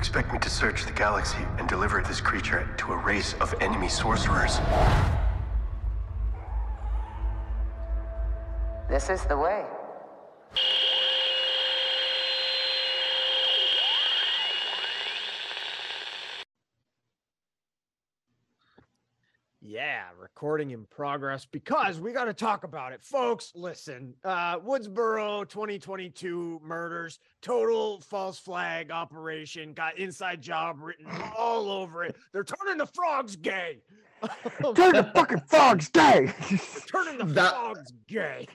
expect me to search the galaxy and deliver this creature to a race of enemy sorcerers? This is the way. Yeah, recording in progress because we got to talk about it. Folks, listen. Uh Woodsboro 2022 murders, total false flag operation, got inside job written all over it. They're turning the frogs gay. Turn the fucking frogs gay. turning the That- frogs gay.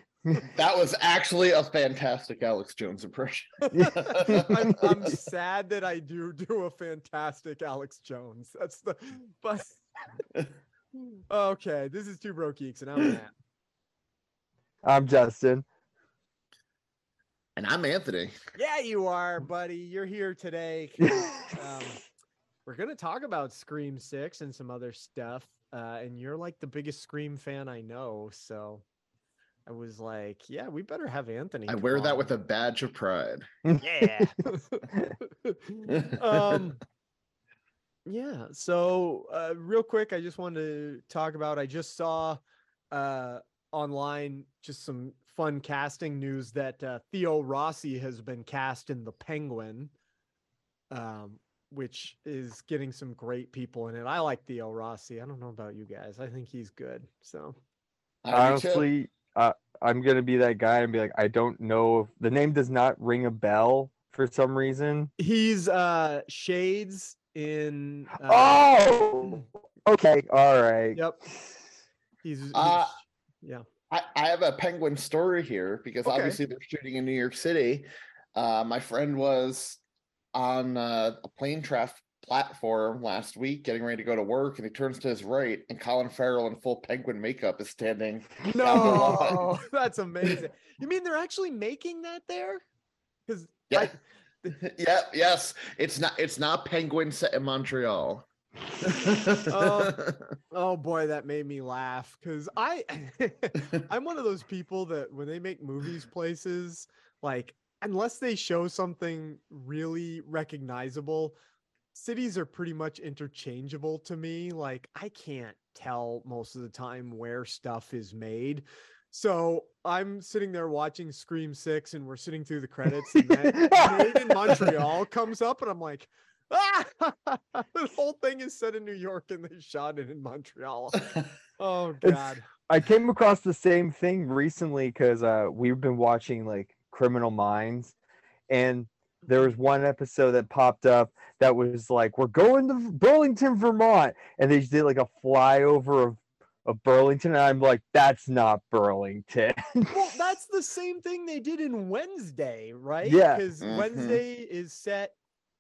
That was actually a fantastic Alex Jones impression. I'm, I'm sad that I do do a fantastic Alex Jones. That's the but okay. This is two broke geeks, and I'm Matt. I'm Justin. and I'm Anthony. Yeah, you are, buddy. You're here today. um, we're gonna talk about Scream Six and some other stuff, uh, and you're like the biggest Scream fan I know. So I was like, yeah, we better have Anthony. I come wear that with a badge of pride. yeah. um yeah so uh real quick i just wanted to talk about i just saw uh online just some fun casting news that uh, theo rossi has been cast in the penguin um which is getting some great people in it i like theo rossi i don't know about you guys i think he's good so I do too. Honestly, uh, I'm gonna be that guy and be like, I don't know if the name does not ring a bell for some reason. he's uh shades in uh, oh, okay, all right. Yep. He's, he's Uh, yeah. I, I have a penguin story here because Okay. obviously they're shooting in New York City. Uh, my friend was on uh, a plane traffic platform last week getting ready to go to work and he turns to his right and Colin Farrell in full penguin makeup is standing down the line. No, that's amazing. You mean they're actually making that there? Because Yeah. yeah, yes. It's not it's not penguin set in Montreal. Oh, oh boy, that made me laugh. Because I, I'm one of those people that when they make movies places, like unless they show something really recognizable, cities are pretty much interchangeable to me. Like I can't tell most of the time where stuff is made. So I'm sitting there watching Scream Six, and we're sitting through the credits, and then Made in Montreal comes up, and I'm like, ah, the whole thing is set in New York, and they shot it in Montreal. Oh It's- God, I came across the same thing recently because uh, we've been watching like Criminal Minds, and there was one episode that popped up that was like, "We're going to Burlington, Vermont," and they just did like a flyover of of Burlington, and I'm like, "That's not Burlington." well, that's the same thing they did in Wednesday, right? Yeah. because Mhm. Wednesday is set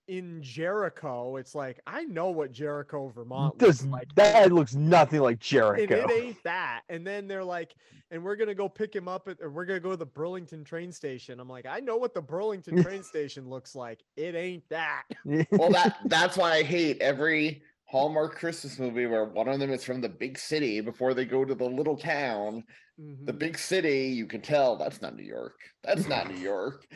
in Jericho. It's like I know what Jericho, Vermont Does looks like. that looks nothing like and Jericho? it ain't that. And then they're like, and we're gonna go pick him up at, or we're gonna go to the Burlington train station. I'm like, I know what the Burlington train station looks like. It ain't that. well that that's why I hate every Hallmark Christmas movie where one of them is from the big city before they go to the little town. The Mhm. big city, you can tell that's not New York. That's not New York.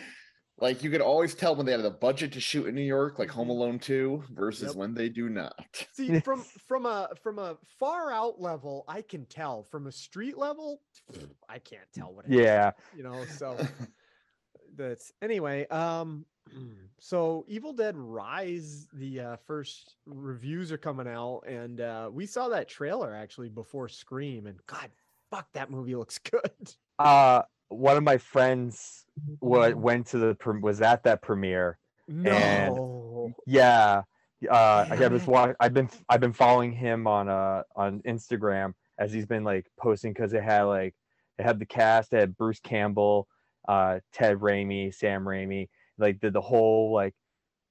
Like you could always tell when they have the budget to shoot in New York, like Home Alone 2, versus Yep. when they do not. See, from from a from a far out level, I can tell. From a street level, I can't tell what. It is, yeah, you know. So that's anyway. Um, so Evil Dead Rise, the uh, first reviews are coming out, and uh, we saw that trailer actually before Scream, and God, fuck, that movie looks good. uh, one of my friends wa- went to the was at that premiere. No. Yeah, uh, I have wa- I've been I've been following him on uh on Instagram as he's been like posting because it had like it had the cast, it had Bruce Campbell, uh, Ted Raimi, Sam Raimi, like did the whole like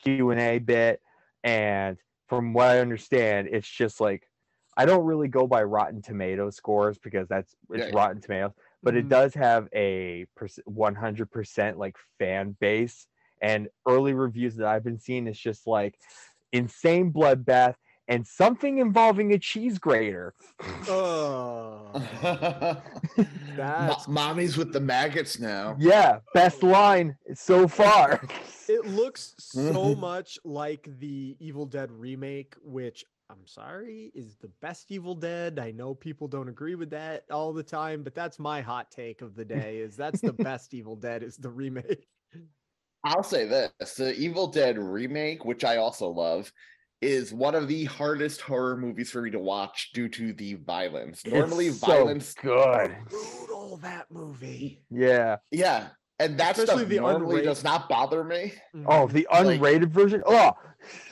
Q and A bit, and from what I understand, it's just like I don't really go by Rotten Tomato scores because that's it's Yeah. Rotten Tomatoes, but it Mhm. does have a one hundred percent like fan base, and early reviews that I've been seeing is just like insane bloodbath and something involving a cheese grater. Oh, Mo- that's mommy's with the maggots now. Yeah, best line so far. it looks so much like the Evil Dead remake, which I'm sorry is the best Evil Dead. I know people don't agree with that all the time, but that's my hot take of the day. Is that's the best Evil Dead is the remake. I'll say this: the Evil Dead remake, which I also love, is one of the hardest horror movies for me to watch due to the violence. Normally, It's so violence, good. Brutal that movie. Yeah. yeah, and that Especially stuff the normally unrated- does not bother me. Oh, the Like- unrated version. Oh,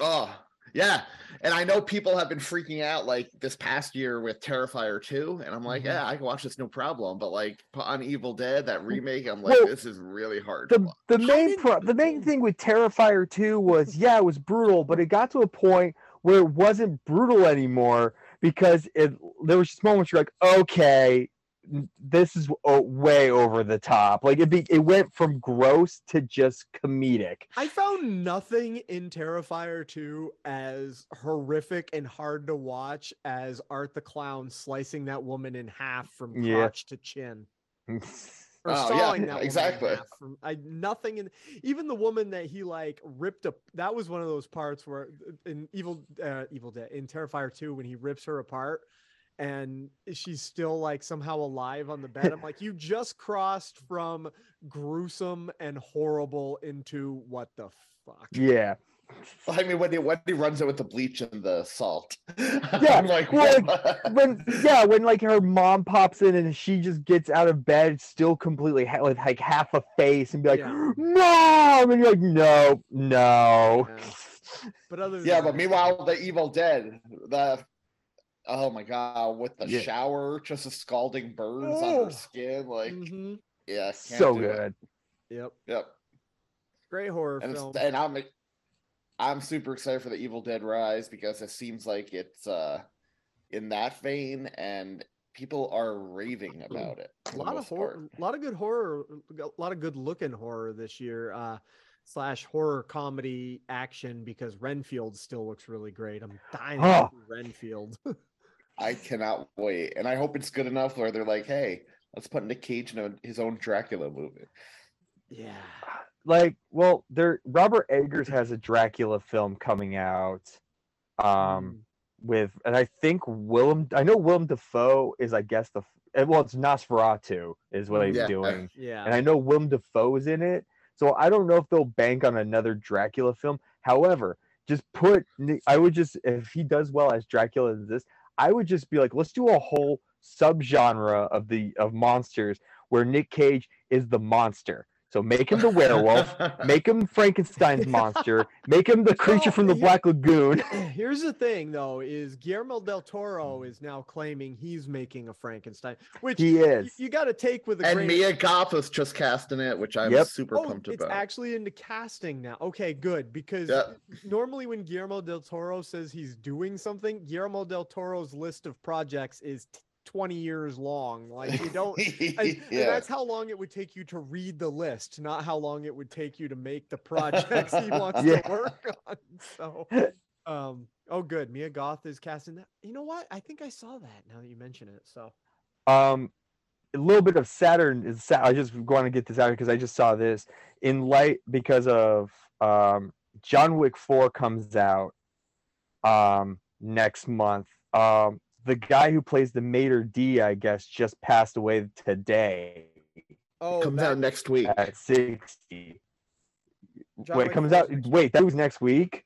Oh, yeah. And I know people have been freaking out like this past year with Terrifier 2. And I'm like, Mhm. yeah, I can watch this no problem. But like on Evil Dead, that remake, I'm like, Well, this is really hard. to the watch. the main pro- the main thing with Terrifier 2 was yeah, it was brutal, but it got to a point where it wasn't brutal anymore because it there was just moments you're like, okay, n- this is way over the top. Like it be, it went from gross to just comedic. I found nothing in Terrifier 2 as horrific and hard to watch as Art the Clown slicing that woman in half from Yeah. crotch to chin. Or Oh, yeah, sawing that woman in exactly. half From, I nothing in even the woman that he like ripped up. That was one of those parts where in Evil uh, Evil Dead in Terrifier 2 when he rips her apart and she's still like somehow alive on the bed. I'm like, you just crossed from gruesome and horrible into what the fuck? yeah. I mean, when he when he runs it with the bleach and the salt. Yeah, I'm like, well, what? when yeah, when like her mom pops in and she just gets out of bed, still completely ha- with like half a face, and be like, Yeah. "Mom," and you're like, "No, no." Yeah. But other than yeah, that, but meanwhile, the Evil Dead, the oh my god, with the Yeah. shower, just the scalding burns on her skin, like Mhm. yeah, so do it. good. Yep. Yep. Great horror and, film. and I'm I'm super excited for the Evil Dead Rise because it seems like it's uh in that vein and people are raving about it. a lot of horror, a lot of good horror, a lot of good looking horror this year. Uh, slash horror comedy action because Renfield still looks really great. I'm dying Oh. see Renfield. I cannot wait, and I hope it's good enough where they're like, "Hey, let's put Nick Cage in a, his own Dracula movie." yeah. Like, well, there Robert Eggers has a Dracula film coming out. Um with and I think Willem I know Willem Dafoe is I guess the eh, well it's Nosferatu is what he's Yeah. doing. Yeah. and I know Willem Dafoe is in it. So I don't know if they'll bank on another Dracula film. However, just put I would just if he does well as Dracula as this, I would just be like, let's do a whole subgenre of the of monsters where Nick Cage is the monster. So make him the werewolf, make him Frankenstein's monster, make him the creature Well, from the here- Black Lagoon. Here's the thing, though, is Guillermo del Toro is now claiming he's making a Frankenstein, which He is. You, got to take with a grain. and grain. Mia Goth was just casting it, which I'm Yep. super oh, pumped it's about. actually into casting now. Okay, good because Yeah. normally when Guillermo del Toro says he's doing something, Guillermo del Toro's list of projects is t- 20 years long. Like you don't. Yeah. that's how long it would take you to read the list, not how long it would take you to make the projects he wants Yeah. to work on. So, um, oh, good. Mia Goth is casting that. You know what? I think I saw that now that you mention it. So, um a little bit of Saturn is I just want to get this out because I just saw this in light because of um John Wick 4 comes out um next month. Um the guy who plays the Mater D, I guess, just passed away today oh, comes that- out next week. at 60. John Wait, it comes out wait, that was next week?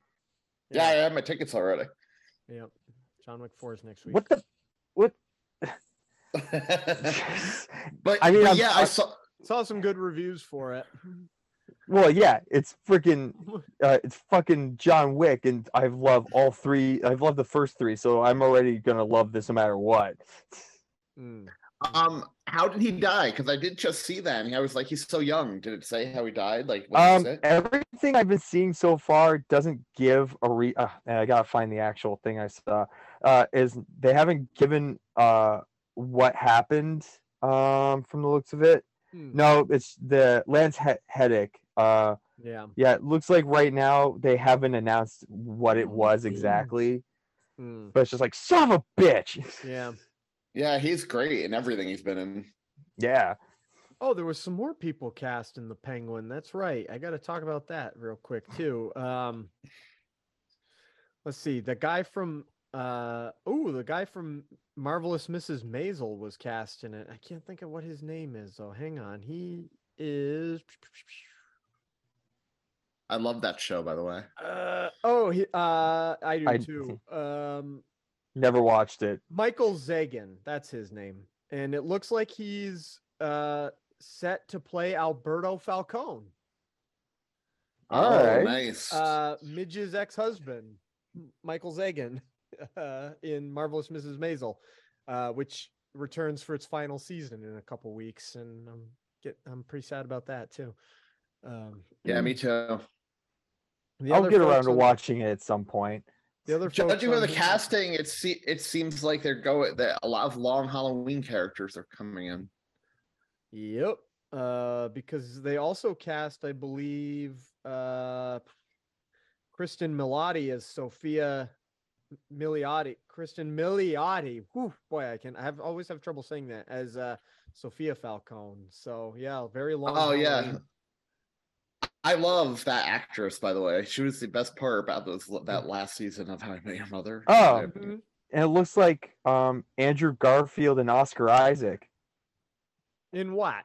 Yeah, I have my tickets already. Yep. John Wick 4 is next week. What the what but I mean, but yeah, I I- saw Saw some good reviews for it. Well, yeah, it's freaking, uh, it's fucking John Wick, and I've loved all three. I've loved the first three, so I'm already gonna love this no matter what. Mm. Um, how did he die? Because I did just see that, and I was like, he's so young. Did it say how he died? Like, what Um, was it? everything I've been seeing so far doesn't give a re. Uh, and I gotta find the actual thing I saw. Uh, is they haven't given uh what happened um from the looks of it. Hmm. No, it's the Lance he- headache. Uh, Yeah. yeah, it looks like right now they haven't announced what it was exactly, Mm. but it's just like son of a bitch. Yeah. Yeah, he's great in everything he's been in. yeah. Oh, there was some more people cast in the Penguin. That's right. I got to talk about that real quick too. Um, let's see. The guy from uh oh, the guy from Marvelous Mrs. Maisel was cast in it. I can't think of what his name is though. Hang on. He is I love that show, by the way. uh oh, he uh I do I- too. Um Never watched it. Michael Zegen, that's his name. And it looks like he's uh set to play Alberto Falcone. All oh, right. nice. uh Midge's ex-husband, Michael Zegen, uh, in Marvelous Mrs. Maisel, uh, which returns for its final season in a couple weeks, and I'm get I'm pretty sad about that too. Um, yeah, me too. The I'll get around to on- watching it at some point. The other folks Judging by on the casting, it se- it seems like they're going that a lot of long Halloween characters are coming in. Yep. Uh, because they also cast, I believe, uh, Kristen Milotti as Sophia M- Milioti. Kristen Milioti. Whew, boy, I can. I have always have trouble saying that as uh, Sophia Falcone. So yeah, very long. Oh yeah. Halloween. I love that actress, by the way. She was the best part about those that last season of How I Met Your Mother. Oh. Mhm. And it looks like um Andrew Garfield and Oscar Isaac In what?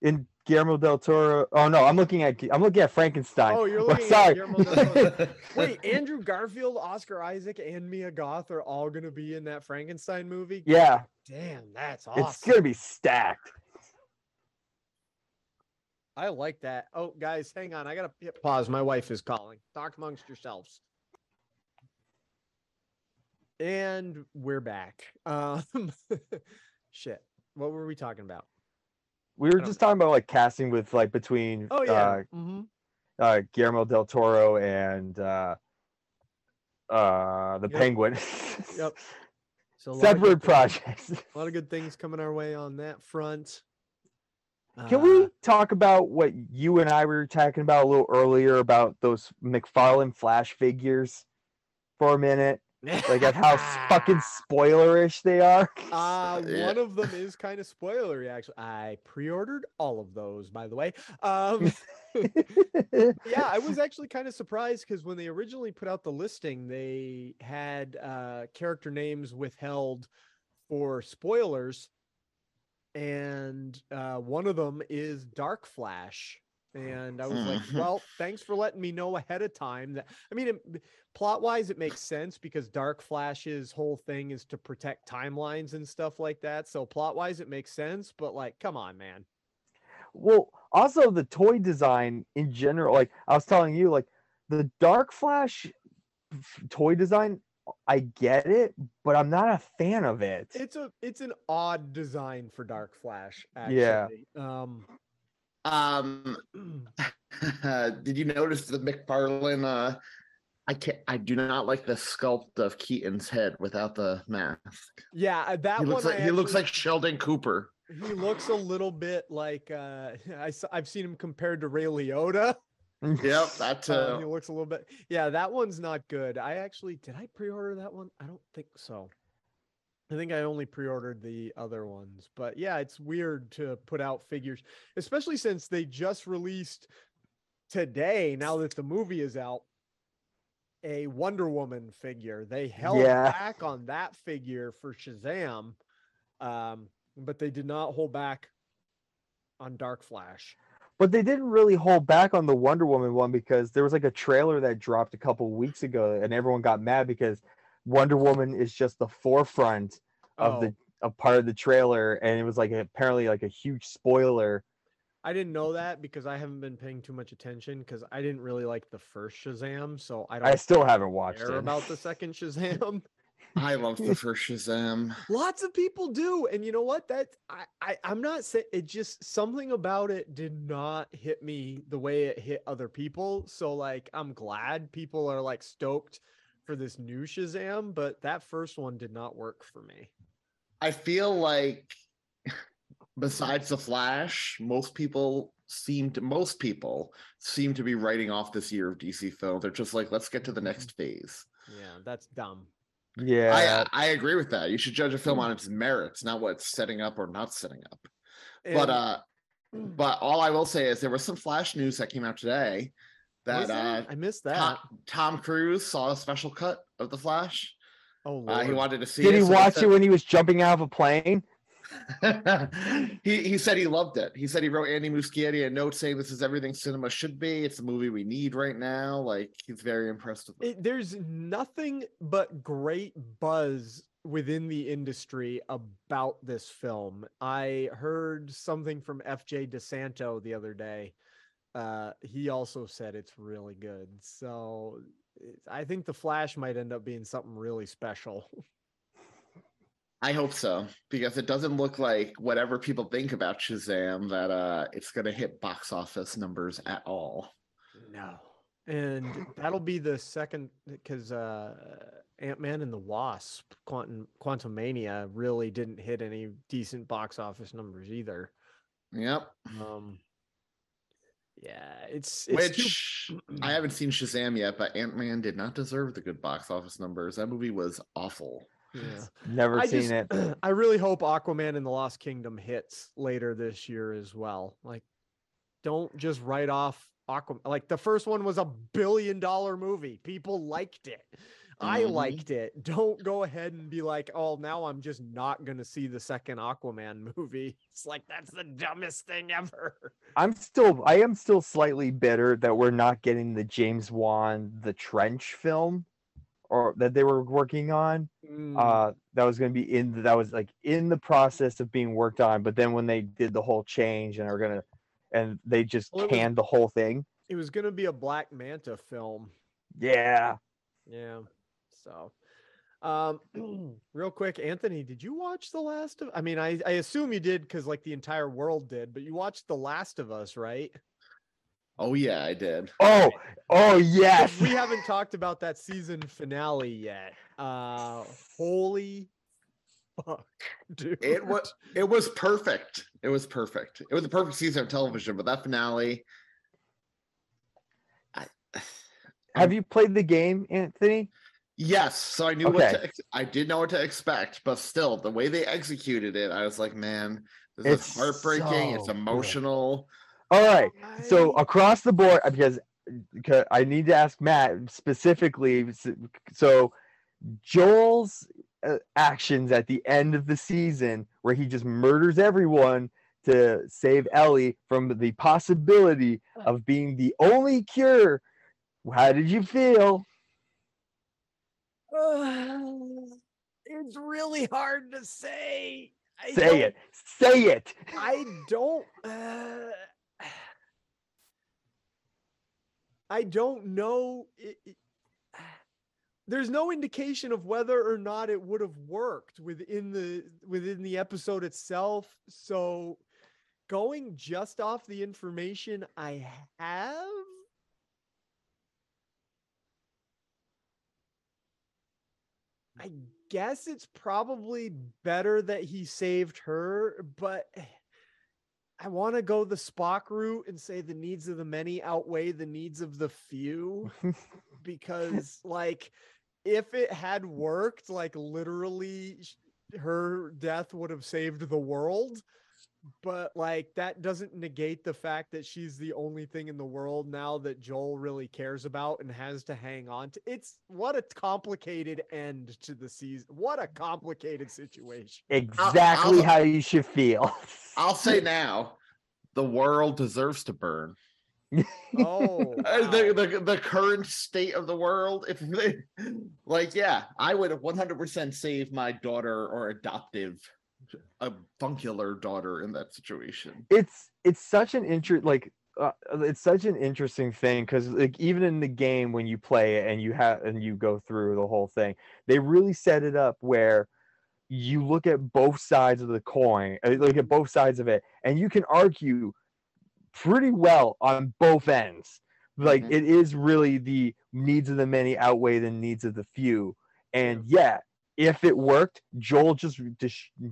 in Guillermo del Toro. Oh no, I'm looking at I'm looking at Frankenstein. Oh, you're Well, looking sorry. at Guillermo del Toro. Wait, Andrew Garfield, Oscar Isaac, and Mia Goth are all gonna be in that Frankenstein movie? yeah, Damn, that's awesome. it's gonna be stacked. I like that. Oh, guys, hang on. I gotta hit pause. My wife is calling. Talk amongst yourselves. And we're back. Um, shit. What were we talking about? We were just talking about like casting with like between Oh yeah. uh, hmm uh Guillermo del Toro and uh uh the Yep. Penguin. Yep. So a lot of, good Separate projects. a lot of good things coming our way on that front. Can Uh, we talk about what you and I were talking about a little earlier about those McFarlane Flash figures for a minute? Like at how fucking spoilerish they are. Uh, one of them is kind of spoilery, actually. I pre-ordered all of those, by the way. Um, yeah, I was actually kind of surprised because when they originally put out the listing, they had uh, character names withheld for spoilers, and uh, one of them is Dark Flash. And I was like, Mhm. well, thanks for letting me know ahead of time that I mean, it, plot wise, it makes sense because Dark Flash's whole thing is to protect timelines and stuff like that. So plot wise, it makes sense, but like, come on, man. well, also the toy design in general, like I was telling you, like the Dark Flash toy design, I get it, but I'm not a fan of it. It's a it's an odd design for Dark Flash, actually. Yeah. Um Um, did you notice the McFarlane? Uh, I can't. I do not like the sculpt of Keaton's head without the mask. yeah, uh, that He looks one like I he looks like Sheldon Cooper. he looks a little bit like uh I s- I've seen him compared to Ray Liotta. Yep, that Uh, he too. looks a little bit. Yeah, that one's not good. I actually did I pre-order that one? I don't think so. I think I only pre-ordered the other ones. But yeah, it's weird to put out figures, especially since they just released today, now that the movie is out, a Wonder Woman figure. They held Yeah. back on that figure for Shazam. Um, but they did not hold back on Dark Flash. But they didn't really hold back on the Wonder Woman one because there was like a trailer that dropped a couple weeks ago and everyone got mad because Wonder Woman is just the forefront of Oh. the of part of the trailer and it was like apparently like a huge spoiler I didn't know that because I haven't been paying too much attention because I didn't really like the first Shazam, so I don't I still haven't watched care it. about the second Shazam. I love the first Shazam. Lots of people do, and you know what? That I, I I'm not saying it. Just something about it did not hit me the way it hit other people. So like, I'm glad people are like stoked for this new Shazam, but that first one did not work for me. I feel like besides the Flash, most people seem to most people seem to be writing off this year of DC film. They're just like, let's get to the mm-hmm. next phase. Yeah, that's dumb. Yeah, I I agree with that. You should judge a film on its merits, not what's setting up or not setting up. but uh but all I will say is there was some flash news that came out today that uh? I missed that. Tom, Tom Cruise saw a special cut of the Flash. oh, Uh, he wanted to see did it. he so they watch said- it when he was jumping out of a plane? he he said he loved it. He said he wrote Andy Muschietti a note saying this is everything cinema should be. It's the movie we need right now. Like he's very impressed with it. it, there's nothing but great buzz within the industry about this film. I heard something from FJ DeSanto the other day. Uh, he also said it's really good. So I think The Flash might end up being something really special. I hope so because it doesn't look like whatever people think about Shazam that uh it's gonna hit box office numbers at all. No. And that'll be the second because uh, Ant Man and the Wasp, Quantum Quantumania, really didn't hit any decent box office numbers either. Yep. Um, yeah, it's, it's too- I haven't seen Shazam yet, but Ant Man did not deserve the good box office numbers. That movie was awful. Yeah. Never I seen just, it. I really hope Aquaman and the Lost Kingdom hits later this year as well. Like, don't just write off Aquaman. Like the first one was a billion dollar movie. People liked it. I Mhm. liked it. Don't go ahead and be like, oh, now I'm just not gonna see the second Aquaman movie. It's like that's the dumbest thing ever. I'm still I am still slightly bitter that we're not getting the James Wan the Trench film or that they were working on. Mm, Uh that was going to be in the, that was like in the process of being worked on, but then when they did the whole change and are going to and they just Well, it was- canned the whole thing. it was gonna be a Black Manta film. Yeah. Yeah. So, um, real quick, Anthony, did you watch The Last of? I mean, I I assume you did because like the entire world did, but you watched The Last of Us, right? Oh yeah, I did. Oh, oh yes. We haven't talked about that season finale yet. Uh, holy fuck, dude! It was it was perfect. It was perfect. It was a perfect season of television, but that finale. I, Have you played the game, Anthony? Yes, so I knew what to ex- I did know what to expect, but still, the way they executed it, I was like, man, this is It's heartbreaking. it's emotional. good. All right. So across the board, because because I need to ask Matt specifically. So Joel's uh, actions at the end of the season, where he just murders everyone to save Ellie from the possibility of being the only cure. How did you feel? it's really hard to say. I Say it. Say it. I don't. Uh, I don't know. It, it- there's no indication of whether or not it would have worked within the within the episode itself. So, going just off the information I have, I guess it's probably better that he saved her, but I want to go the Spock route and say the needs of the many outweigh the needs of the few because like if it had worked like literally her death would have saved the world but like that doesn't negate the fact that she's the only thing in the world now that Joel really cares about and has to hang on to. It's what a complicated end to the season. What a complicated situation. Exactly I'll- how you should feel. I'll say now, the world deserves to burn. Oh, Uh, The, the the current state of the world, if they, like, yeah, I would have 100% saved my daughter or adoptive a funcular daughter in that situation. it's it's such an interest like uh, it's such an interesting thing because like even in the game when you play it and you have and you go through the whole thing they really set it up where you look at both sides of the coin uh, look at both sides of it and you can argue pretty well on both ends like Mhm. it is really the needs of the many outweigh the needs of the few and yeah if it worked joel just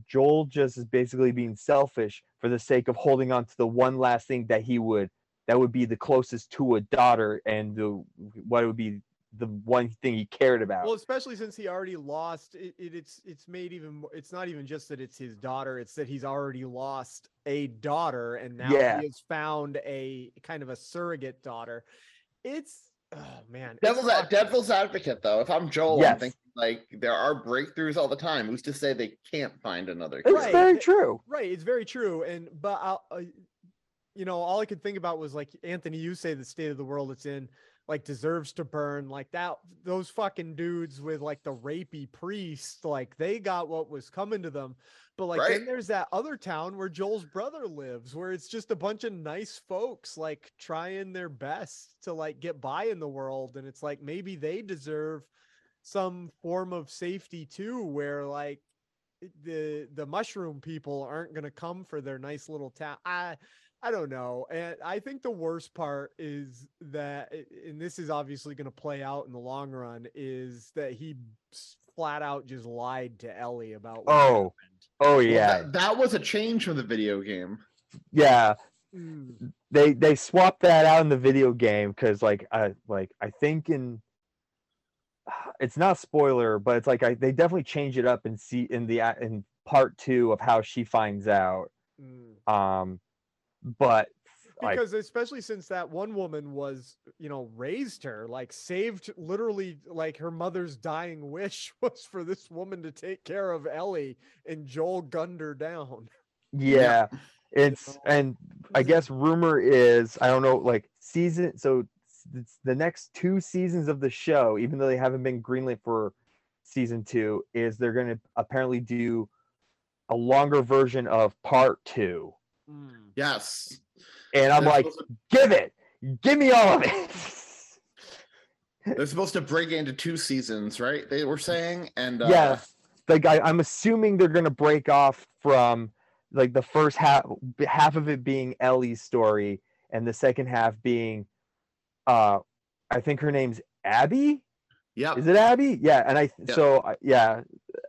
joel just is basically being selfish for the sake of holding on to the one last thing that he would that would be the closest to a daughter and the what would be the one thing he cared about Well, especially since he already lost it, it it's it's made even more it's not even just that it's his daughter, it's that he's already lost a daughter and now Yeah. he has found a kind of a surrogate daughter. It's oh man. Devil's, a- devil's advocate, though. If I'm Joel, I'm thinking like there are breakthroughs all the time. Who's to say they can't find another? it's? Right, very true Right, it's very true. And but I'll, uh, you know, all I could think about was like Anthony, you say the state of the world it's in like deserves to burn like that those fucking dudes with like the rapey priest like they got what was coming to them. But like then there's that other town where joel's brother lives where it's just a bunch of nice folks like trying their best to like get by in the world and it's like maybe they deserve some form of safety too where like eh, the the mushroom people aren't going to come for their nice little town. I i don't know and i think the worst part is that and this is obviously going to play out in the long run is that he flat out just lied to ellie about what Oh, happened. oh Well, yeah that, that was a change from the video game. yeah Mm, they they swapped that out in the video game because like I like I think in it's not spoiler, but it's like I they definitely change it up and see in the in part two of how she finds out. mm. Um, but like because especially since that one woman was you know raised her like saved literally like her mother's dying wish was for this woman to take care of ellie and joel gunned her down yeah, it's know, and I guess rumor is I don't know like season so it's the next two seasons of the show, even though they haven't been greenlit for season two, is they're gonna apparently do a longer version of part two. Mm. Yes. And I'm They're like, supposed give it, give me all of it. to- they're supposed to break it into two seasons, right? They were saying, and uh, yeah, like I, I'm assuming they're gonna break off from like the first half, half of it being Ellie's story, and the second half being, uh, I think her name's Abby. yeah, Is it Abby? Yeah, and I Yeah. so I- yeah,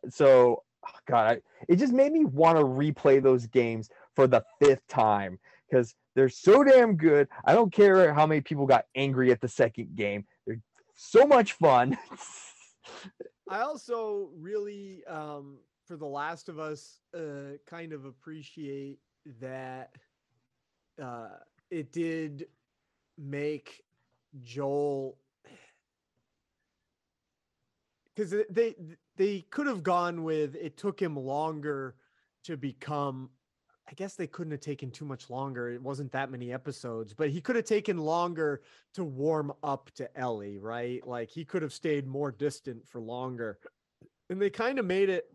so oh, God, I, it just made me want to replay those games for the fifth time because they're so damn good. I don't care how many people got angry at the second game; they're so much fun. I also really, um, for The Last of Us, uh, kind of appreciate that uh, it did make Joel because they they could have gone with it took him longer to become I guess they couldn't have taken too much longer. It wasn't that many episodes, but he could have taken longer to warm up to Ellie, right? Like he could have stayed more distant for longer. And they kind of made it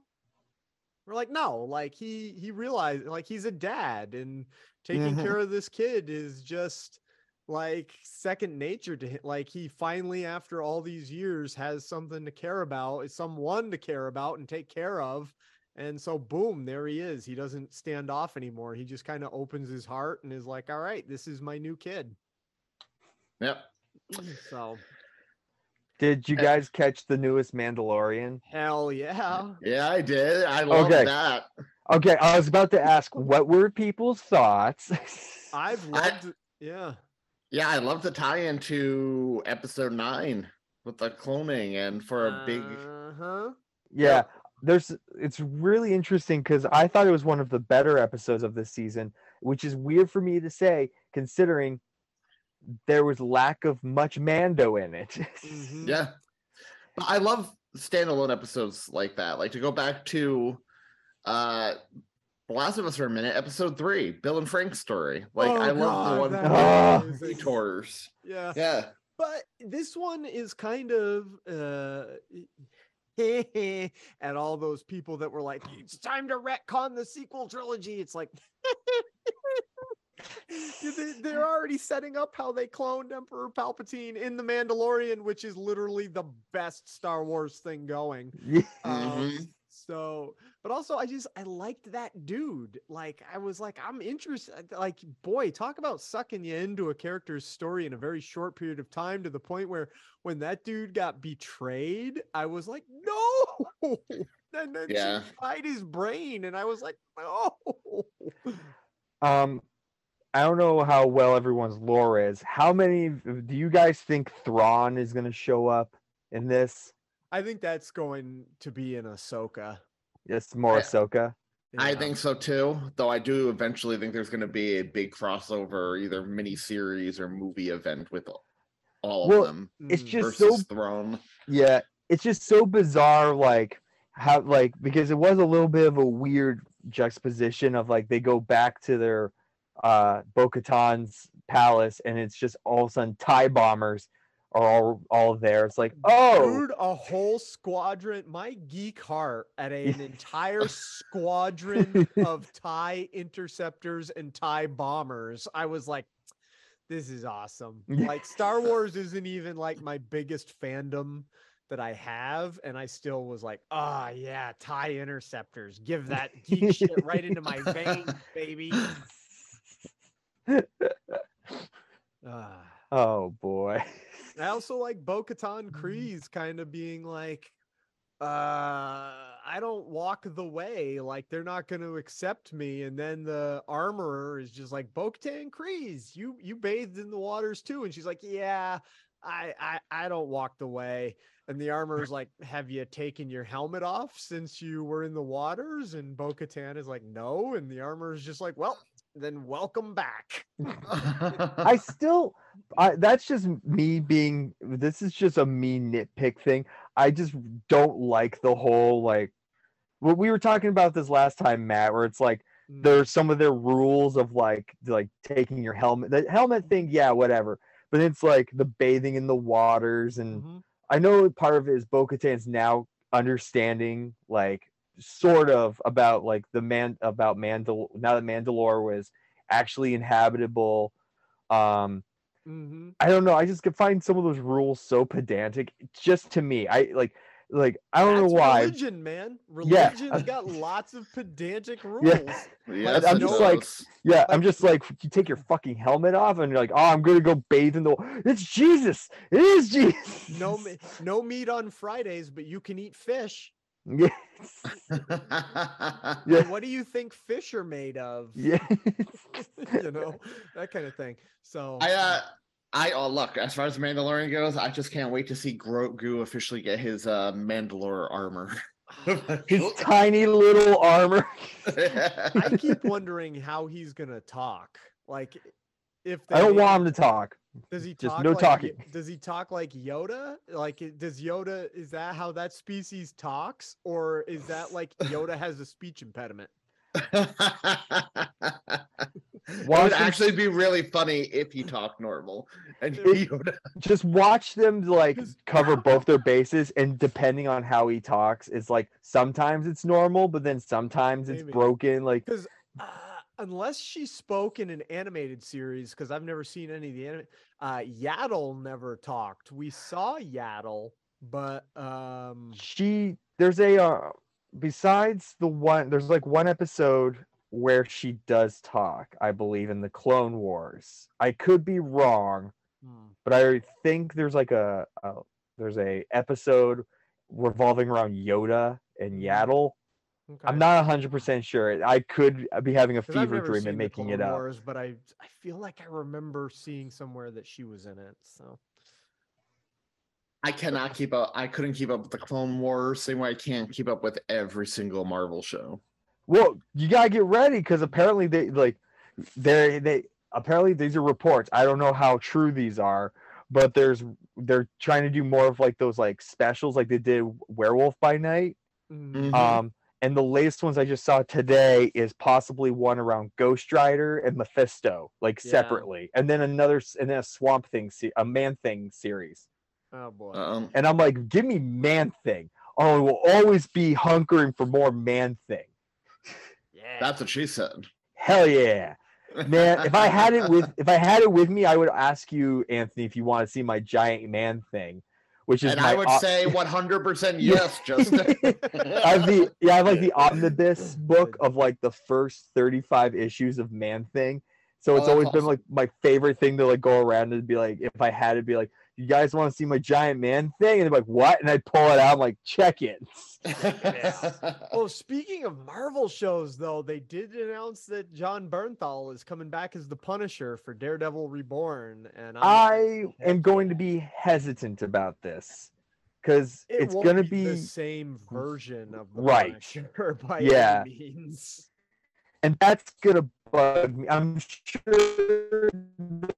we're like, no, like he he realized like he's a dad and taking Mhm. care of this kid is just like second nature to him. Like he finally, after all these years, has something to care about, is someone to care about and take care of. And so, boom, there he is. He doesn't stand off anymore. He just kind of opens his heart and is like, all right, this is my new kid. yep. So, Did you Uh, guys catch the newest Mandalorian? hell yeah. Yeah, I did. I love Okay. that. Okay, I was about to ask what were people's thoughts. I've I- loved it. Yeah. Yeah, I love the tie-in to episode nine with the cloning and for a big. Uh huh. yeah, there's it's really interesting because I thought it was one of the better episodes of this season, which is weird for me to say considering there was lack of much Mando in it. Mhm. Yeah, but I love standalone episodes like that. Like to go back to uh The Last of Us for a minute, episode three, Bill and Frank's story. Like Oh, I love God, the one that with was the amazing. tours. Yeah. Yeah, But this one is kind of uh at all those people that were like, it's time to retcon the sequel trilogy. It's like, they, they're already setting up how they cloned Emperor Palpatine in The Mandalorian, which is literally the best Star Wars thing going. Um, Mhm. so, but also, I just I liked that dude. Like, I was like, I'm interested. Like, boy, talk about sucking you into a character's story in a very short period of time to the point where when that dude got betrayed, I was like, no. And then Yeah. she fried his brain, and I was like, no. Um, I don't know how well everyone's lore is. How many do you guys think Thrawn is going to show up in this? I think that's going to be in Ahsoka. It's more I- Ahsoka. I Yeah. think so too. Though I do eventually think there's going to be a big crossover, either mini series or movie event with all Well, of them It's just so versus Thrawn. Yeah, it's just so bizarre, like how like because it was a little bit of a weird juxtaposition of like they go back to their uh Bo-Katan's palace and it's just all of a sudden TIE bombers are all all there. It's like, oh Dude, a whole squadron. My geek heart at a- an entire squadron of TIE interceptors and TIE bombers. I was like, this is awesome. Like, Star Wars isn't even like my biggest fandom that I have. And I still was like, ah, yeah, TIE interceptors. Give that geek shit right into my veins, baby. Ah. oh boy. I also like Bo Katan Mm-hmm. Kryze kind of being like, uh, I don't walk the way. Like they're not going to accept me. And then the armorer is just like, Bo Katan Kryze, you you bathed in the waters too. And she's like, Yeah, I I I don't walk the way. And the armorer's like, Have you taken your helmet off since you were in the waters? And Bo Katan is like, No. And the armorer's just like, Well, then welcome back. I still I that's just me being this is just a me nitpick thing. I just don't like the whole like well, we were talking about this last time, Matt, where it's like Mm, there's some of their rules of like like taking your helmet the helmet thing yeah whatever but it's like the bathing in the waters and mhm. i know part of it is bo-katan's now understanding like sort of about like the man about mandal now that mandalore was actually inhabitable um Mhm. i don't know i just could find some of those rules so pedantic just to me i like like i don't That's know why Religion, man. Yeah, Religion's uh, got lots of pedantic rules. Yeah. yes, I'm it just like- does. Yeah, I'm just like you take your fucking helmet off and you're like, oh, I'm gonna go bathe in the. It's Jesus. It is Jesus. No, no meat on Fridays, but you can eat fish. Yes. Yeah. What do you think fish are made of? Yes. you know that kind of thing. So I uh I oh look, as far as Mandalorian goes, I just can't wait to see Grogu officially get his uh Mandalore armor. His tiny little armor. I keep wondering how he's gonna talk. Like, if I don't want him to talk. Does he just no like, talking. Does he talk like Yoda? Like, does Yoda? Is that how that species talks, or is that like Yoda has a speech impediment? it would him- actually be really funny if he talked normal and Yoda. Just watch them like cover both their bases, and depending on how he talks, it's like sometimes it's normal, but then sometimes it's Maybe. broken. Like Because uh, unless she spoke in an animated series, because I've never seen any of the anime, uh, Yaddle never talked. We saw Yaddle, but um, she there's a uh, besides the one there's like one episode where she does talk i believe in the clone wars i could be wrong hmm, but i think there's like a, a there's a episode revolving around yoda and Mhm. yaddle okay. i'm not 100% sure i could be having a fever dream and making it up Wars, but I I feel like I remember seeing somewhere that she was in it. So I cannot keep up. I couldn't keep up with the Clone Wars, same way I can't keep up with every single Marvel show. Well, you gotta get ready because apparently they like they they apparently these are reports. I don't know how true these are, but there's they're trying to do more of like those like specials like they did Werewolf by Night. mm, Mhm. Um, and the latest ones I just saw today is possibly one around Ghost Rider and Mephisto, like Yeah. separately, and then another and then a Swamp Thing, se- a Man Thing series. oh boy, Um, And I'm like, give me Man Thing. Oh, I will always be hunkering for more man thing. Yeah. That's what she said. Hell yeah. Man, if I had it with if I had it with me, I would ask you, Anthony, if you want to see my giant man thing, which is and I would op- say 100% yes, Justin. I have the yeah, I have like the omnibus book of like the first 35 issues of Man Thing. So Oh, it's that's always been like my favorite thing to like go around and be like, if I had it, be like, you guys want to see my giant man thing? And they're like, what? And I pull it out, I'm like, check it. Oh, speaking of Marvel shows, though, they did announce that Jon Bernthal is coming back as the Punisher for Daredevil Reborn, and I'm I am going to be hesitant about this because It it's gonna be, be the same version of the Right. Punisher by Yeah. any means. and that's gonna bug me. I'm sure they'll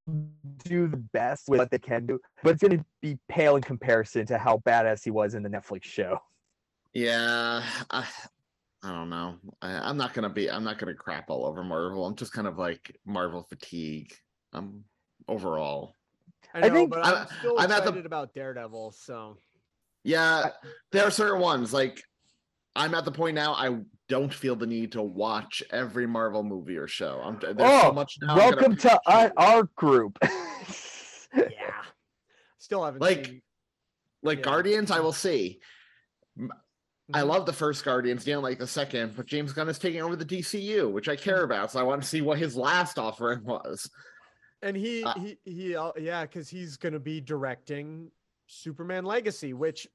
do the best with what they can do, but it's gonna be pale in comparison to how badass he was in the Netflix show. yeah, I, I don't know. I, I'm not gonna be. I'm not gonna crap all over Marvel. I'm just kind of like Marvel fatigue. Um, overall, I I know, think- but I'm, I'm- still I'm at the- about Daredevil. So yeah, there are certain ones like I'm at the point now. I don't feel the need to watch every Marvel movie or show. I'm there's so Oh, much now. I'm gonna Welcome to pick our, group. yeah, still haven't Like, seen- like yeah. Guardians. I will see. I Mhm. love the first Guardians, didn't like the second, but James Gunn is taking over the DCU, which I care about. So I want to see what his last offering was. And he Uh, he he uh, yeah, because he's gonna be directing Superman Legacy, which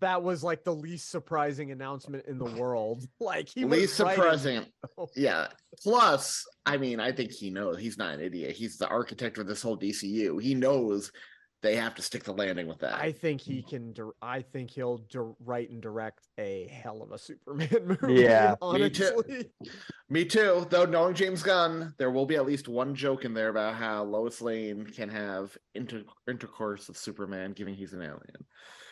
that was like the least surprising announcement in the world. Like he Least surprising. Yeah. Plus, I mean, I think he knows he's not an idiot. He's the architect of this whole DCU. He knows they have to stick the landing with that. I think he can. dir- I think he'll dir- write and direct a hell of a Superman movie. Yeah. Me too. Me too. Though knowing James Gunn, there will be at least one joke in there about how Lois Lane can have inter- intercourse with Superman, given he's an alien.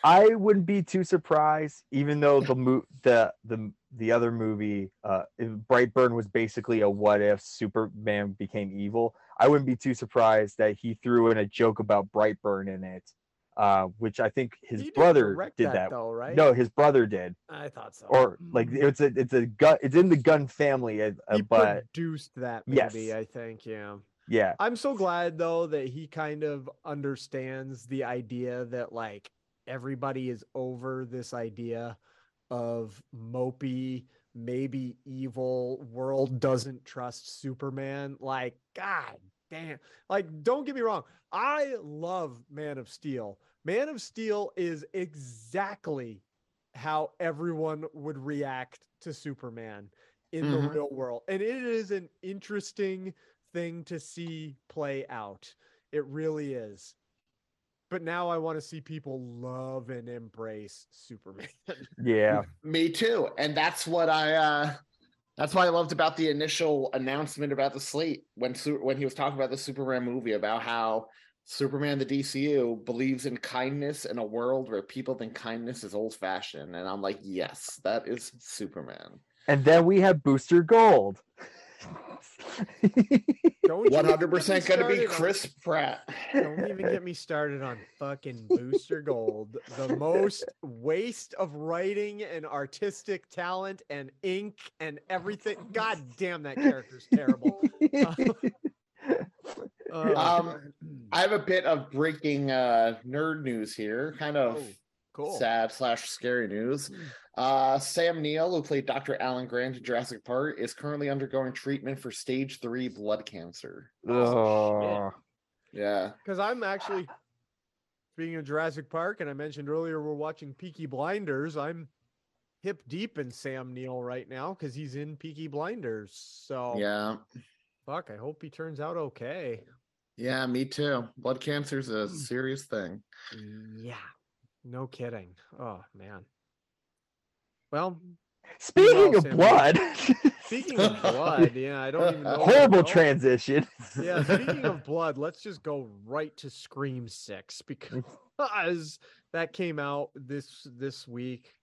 I wouldn't be too surprised, even though the mo- the the the other movie, uh, if Brightburn was basically a what if Superman became evil. I wouldn't be too surprised that he threw in a joke about Brightburn in it, uh, which I think his He brother did that. though, right? No, his brother did, I thought so. or like it's a it's a gun. It's in the gun family, uh, uh, he but produced that Yes. movie. I think. Yeah. yeah, I'm so glad though that he kind of understands the idea that like everybody is over this idea of mopey, maybe evil world doesn't trust Superman. Like, god damn. Like, don't get me wrong. I love Man of Steel. Man of Steel is exactly how everyone would react to Superman in the Mhm. real world. And it is an interesting thing to see play out. It really is. But now I want to see people love and embrace Superman. yeah. Me too. And that's what I uh that's what I loved about the initial announcement about the slate when Su- when he was talking about the Superman movie about how Superman the DCU believes in kindness in a world where people think kindness is old fashioned and I'm like, "Yes, that is Superman." And then we have Booster Gold. Don't you even get me 100% going to be started on- Chris Pratt. Don't even get me started on fucking Booster Gold. The most waste of writing and artistic talent and ink and everything. God damn, that character's terrible. Uh, Um, I have a bit of breaking uh nerd news here, kind of oh, cool. sad slash scary news. Uh, Sam Neill, who played Dr. Alan Grant in Jurassic Park, is currently undergoing treatment for stage three blood cancer. Oh, Yeah. Because I'm actually speaking in Jurassic Park, and I mentioned earlier we're watching Peaky Blinders. I'm hip deep in Sam Neill right now because he's in Peaky Blinders. So Yeah. fuck, I hope he turns out okay. Yeah, me too. Blood cancer is a Hmm. serious thing. Yeah, no kidding. Oh man. Well, Speaking of blood, speaking of blood, yeah, I don't even know. horrible transition. Yeah, speaking of blood, let's just go right to Scream 6 because that came out this this week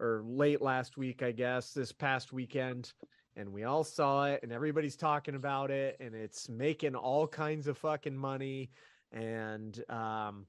or late last week, I guess, this past weekend, and we all saw it and everybody's talking about it and it's making all kinds of fucking money and um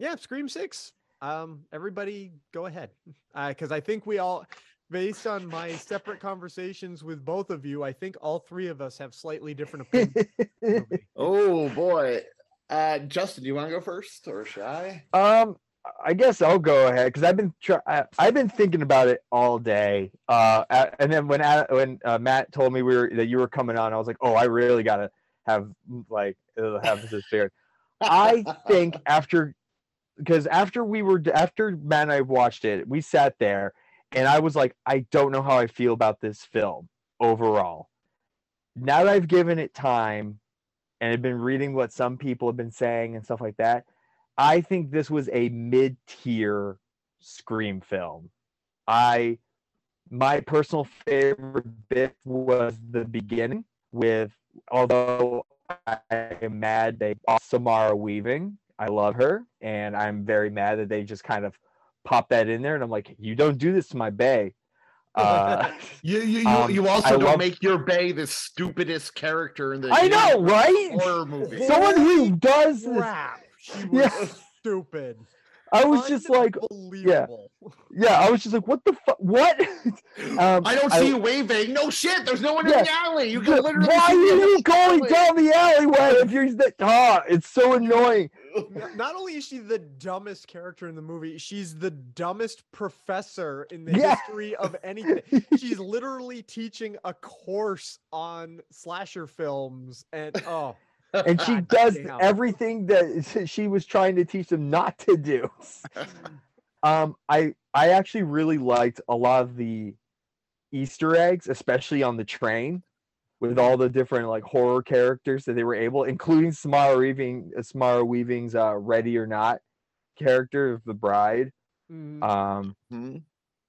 yeah, Scream 6 Um, everybody, go ahead, because I think we all, based on my separate conversations with both of you, I think all three of us have slightly different opinions. of the movie. Oh boy. Uh Justin, do you want to go first or should I? Um, I guess I'll go ahead because I've been try- I- I've been thinking about it all day. Uh, and then when A- when uh, Matt told me we were that you were coming on, I was like, oh, I really gotta have like uh, have this figured. I think after because after we were after Matt and I watched it, we sat there and I was like, I don't know how I feel about this film overall. Now that I've given it time and have been reading what some people have been saying and stuff like that, I think this was a mid-tier Scream film. I my personal favorite bit was the beginning with although I am mad they lost Samara Weaving. I love her and I'm very mad that they just kind of popped that in there and I'm like, you don't do this to my bae. Uh, You you you, Um, you also I don't love- make your Bae the stupidest character in the I know, right? horror movie. Someone who does this. Crap, she was Yeah. stupid. I was just like, Unbelievable. yeah, I was just like, what the fuck? What? Um, I don't I- see you waving. No shit. There's no one Yeah. in the alley. You can literally. Why are see the you going alley. down the alleyway if you're that? Ah, it's so annoying. Not only is she the dumbest character in the movie, she's the dumbest professor in the Yeah. history of anything. She's literally teaching a course on slasher films, and oh, and she God does everything that she was trying to teach them not to do. um, I I actually really liked a lot of the Easter eggs, especially on the train, with all the different like horror characters that they were able, including Samara Weaving, uh, Samara Weaving's uh, "Ready or Not" character of the bride. mm, Um, Hmm?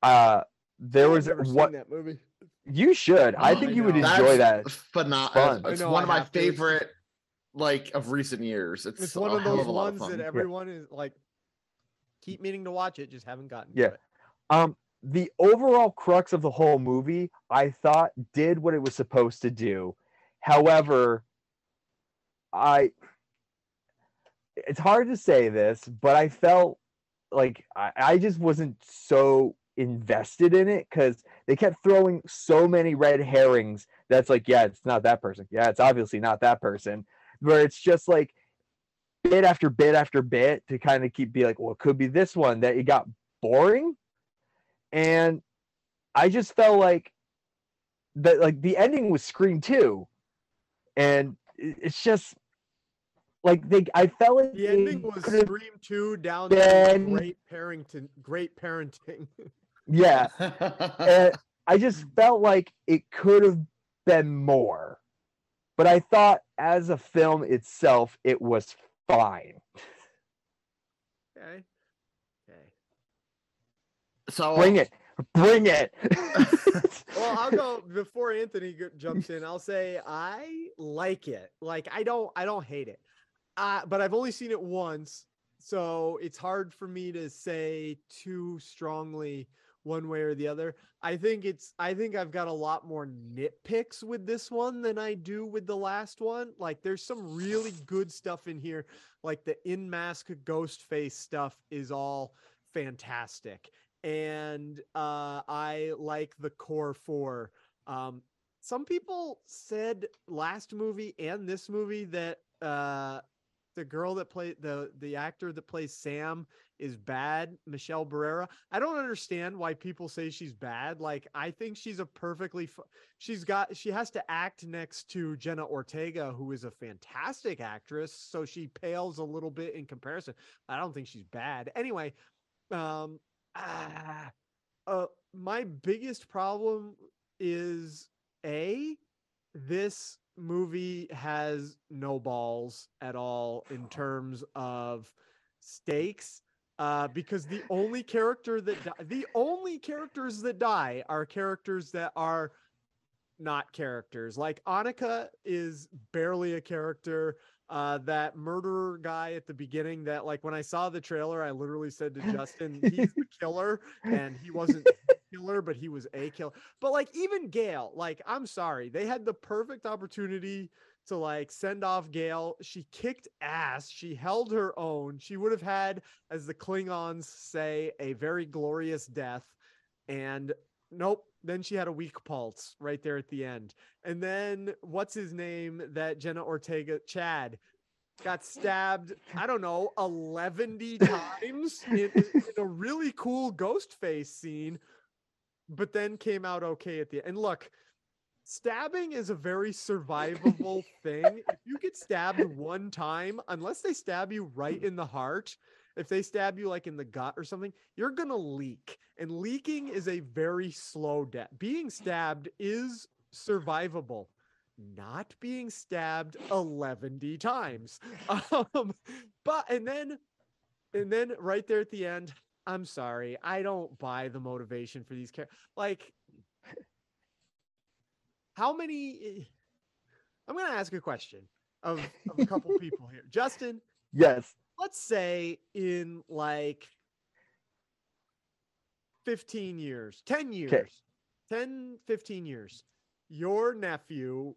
uh, there I've was never seen what that movie. you should. I Oh, think I you would know. enjoy that. That's pheno- fun. I It's know, one I of my have to. Favorite, like of recent years. It's, It's one of those a lot of ones that fun. everyone is like, keep meaning to watch it, just haven't gotten. to Yeah. it. Um, the overall crux of the whole movie, I thought, did what it was supposed to do. However, I it's hard to say this, but I felt like I, I just wasn't so invested in it because they kept throwing so many red herrings that's like, yeah, it's not that person. Yeah, it's obviously not that person. Where it's just like bit after bit after bit to kind of keep be like, well, it could be this one that it got boring. And I just felt like that like the ending was Scream 2. And it's just like they I felt like The ending was Scream Two down to been- great parenting. Great parenting. yeah. and I just felt like it could have been more. But I thought as a film itself, it was fine. Okay. So Bring it. Bring it. Well, I'll go before Anthony jumps in. I'll say I like it. Like I don't, I don't hate it. Uh, but I've only seen it once, so it's hard for me to say too strongly one way or the other. I think it's, I think I've got a lot more nitpicks with this one than I do with the last one. Like there's some really good stuff in here. Like the in mask ghost face stuff is all fantastic and uh, I like the core four. Um, some people said last movie and this movie that uh, the girl that played the the actor that plays Sam is bad, Michelle Barrera. I don't understand why people say she's bad. Like I think she's a perfectly fu- she's got she has to act next to Jenna Ortega who is a fantastic actress, so she pales a little bit in comparison. I don't think she's bad. Anyway, um ah, uh, my biggest problem is a this movie has no balls at all in terms of stakes uh because the only character that di- the only characters that die are characters that are not characters. Like Anika is barely a character uh that murderer guy at the beginning that like when i saw the trailer i literally said to justin he's the killer and he wasn't the killer but he was a killer but like even gail like i'm sorry they had the perfect opportunity to like send off Gale. She kicked ass. She held her own. She would have had, as the Klingons say, a very glorious death. And nope, then she had a weak pulse right there at the end. And then what's his name that Jenna Ortega, Chad, got stabbed, I don't know, 11 times in, in a really cool ghost face scene, but then came out okay at the end. And look, stabbing is a very survivable thing. If you get stabbed one time, unless they stab you right in the heart, if they stab you like in the gut or something, you're going to leak. And leaking is a very slow death. Being stabbed is survivable not being stabbed 11 times. Um, but and then and then right there at the end, I'm sorry, I don't buy the motivation for these characters. Like how many I'm gonna ask a question of, of a couple people here. Justin, Yes. Let's say in like 15 years 10 years 10 15 years your nephew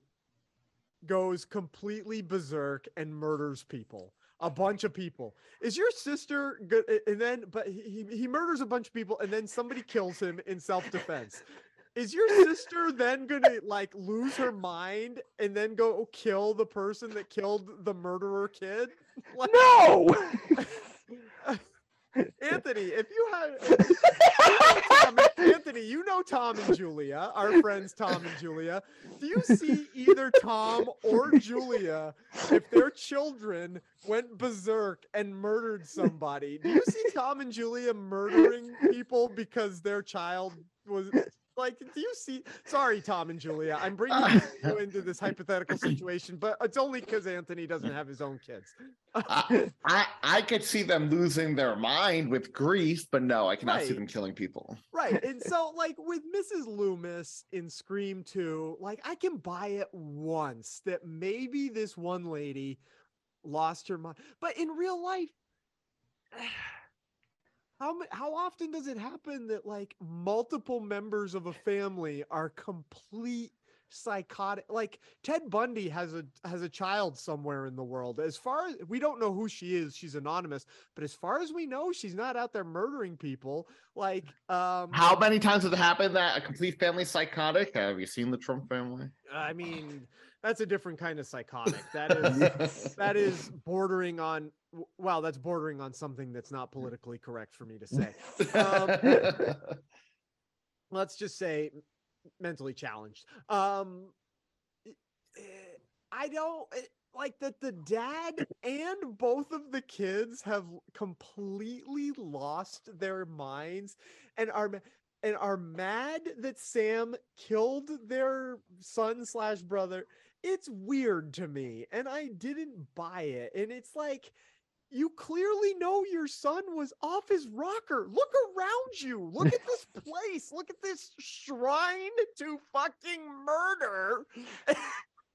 goes completely berserk and murders people a bunch of people. Is your sister good and then but he, he murders a bunch of people and then somebody kills him in self-defense is your sister then gonna like lose her mind and then go kill the person that killed the murderer kid like, No. Anthony, if you had you know Tom Anthony, you know Tom and Julia, our friends Tom and Julia. Do you see either Tom or Julia if their children went berserk and murdered somebody? Do you see Tom and Julia murdering people because their child was like do you see sorry tom and julia i'm bringing you into this hypothetical situation but it's only because anthony doesn't have his own kids I, I I could see them losing their mind with grief, but no, I cannot see them killing people. Right. And so, like with Mrs. Loomis in Scream 2, like I can buy it once that maybe this one lady lost her mind. But in real life, how how often does it happen that like multiple members of a family are complete psychotic like Ted Bundy has a has a child somewhere in the world as far as we don't know who she is she's anonymous but as far as we know she's not out there murdering people like um How many times has it happened that a complete family psychotic? Have you seen the Trump family? I mean, that's a different kind of psychotic. That is that is bordering on w- well, that's bordering on something that's not politically correct for me to say. Um, Let's just say mentally challenged. Um i- eh, don't eh, like that the dad and both of the kids have completely lost their minds and are and are mad that Sam killed their son slash brother. It's weird to me, and I didn't buy it. And it's like, you clearly know your son was off his rocker. Look around you. Look at this place. Look at this shrine to fucking murder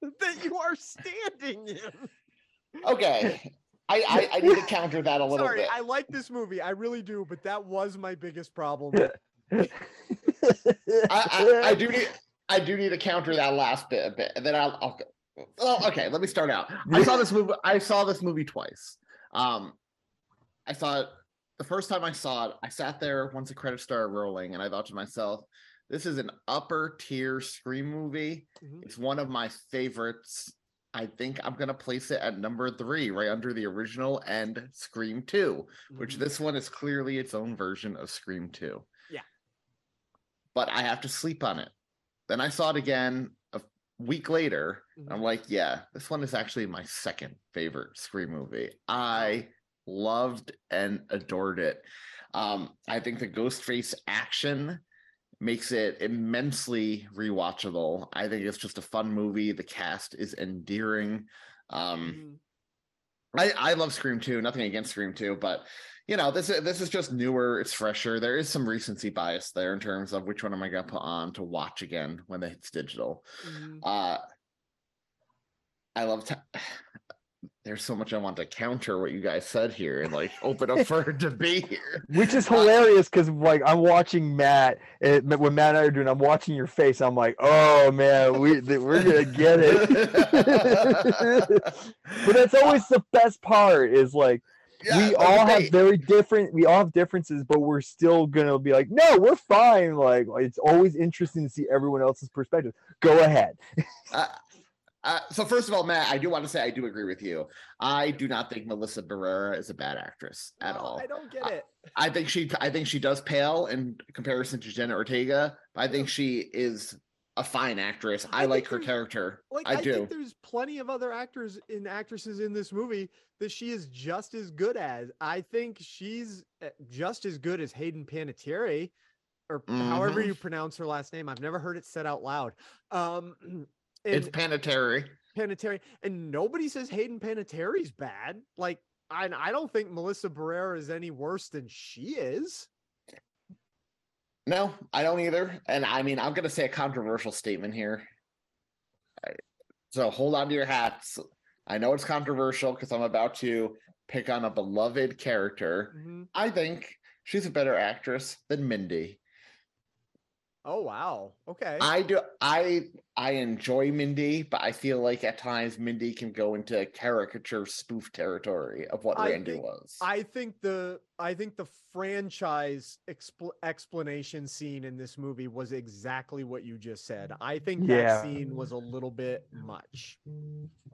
that you are standing in. okay. I, I I need to counter that a little Sorry, bit. I like this movie. I really do, but that was my biggest problem. I, I, I do need I do need to counter that last bit a bit, and then I'll. I'll well, okay. Let me start out. I saw this movie. I saw this movie twice. Um, I saw it the first time I saw it. I sat there once the credits started rolling, and I thought to myself, "This is an upper tier scream movie. Mhm. It's one of my favorites. I think I'm gonna place it at number three, right under the original and Scream Two, which Mhm. this one is clearly its own version of Scream Two. Yeah. But I have to sleep on it. Then I saw it again a week later. and I'm like, yeah, this one is actually my second favorite Scream movie. I loved and adored it. Um, I think the Ghostface action makes it immensely rewatchable. I think it's just a fun movie. The cast is endearing. Um, Mhm. I, I love Scream 2, nothing against Scream 2, but you know, this is this is just newer, it's fresher. There is some recency bias there in terms of which one am I gonna put on to watch again when it's digital. Mhm. Uh I love t- there's so much I want to counter what you guys said here and like open up for a debate here. Which is hilarious because like I'm watching Matt and when Matt and I are doing, I'm watching your face. I'm like, oh man, we we're gonna get it. but that's always the best part. Is like Yeah, we the all have very different. We all have differences, but we're still gonna be like, no, we're fine. Like it's always interesting to see everyone else's perspective. Go ahead. Uh, uh, so first of all, Matt, I do want to say I do agree with you. I do not think Melissa Barrera is a bad actress at No, all. I don't get I- it. I think she I think she does pale in comparison to Jenna Ortega. But I think she is a fine actress. I, I like her character. Like I, I, do. think there's plenty of other actors and actresses in this movie that she is just as good as. I think she's uh, just as good as Hayden Panettiere, or however Mhm. you pronounce her last name. I've never heard it said out loud. Um, it's Panettiere. Panettiere, and nobody says Hayden Panettiere's bad. Like I, I don't think Melissa Barrera is any worse than she is. No, I don't either. And I mean, I'm going to say a controversial statement here. So hold on to your hats. I know it's controversial because I'm about to pick on a beloved character. Mhm. I think she's a better actress than Mindy. Oh wow. Okay. I do I I enjoy Mindy, but I feel like at times Mindy can go into caricature spoof territory of what I Randy think- was. I think the I think the franchise expl- explanation scene in this movie was exactly what you just said. I think that scene was a little bit much.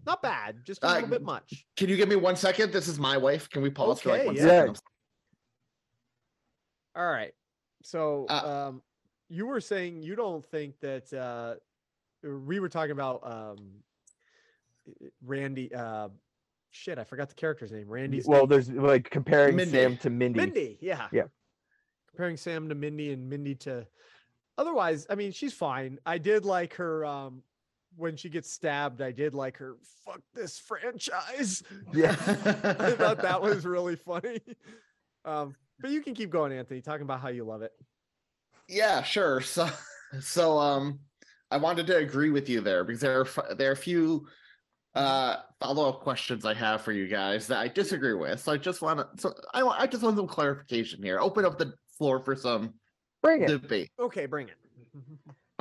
Not bad, just a Uh, little bit much. Can you give me one second? This is my wife. Can we pause for like Okay, one yeah. second? All right. So Uh, um you were saying you don't think that uh we were talking about um Randy uh shit, I forgot the character's name. Randy's Well, there's like comparing Mindy. Sam to Mindy. Mindy, yeah. Yeah. Comparing Sam to Mindy and Mindy to otherwise, I mean, she's fine. I did like her um when she gets stabbed, I did like her fuck this franchise. Yeah. I thought that was really funny. Um, but you can keep going, Anthony, talking about how you love it. Yeah, sure. So, so um, I wanted to agree with you there because there are there are a few uh follow up questions I have for you guys that I disagree with. So I just want to. So I want I just want some clarification here. Open up the floor for some Bring it. debate. Okay, bring it.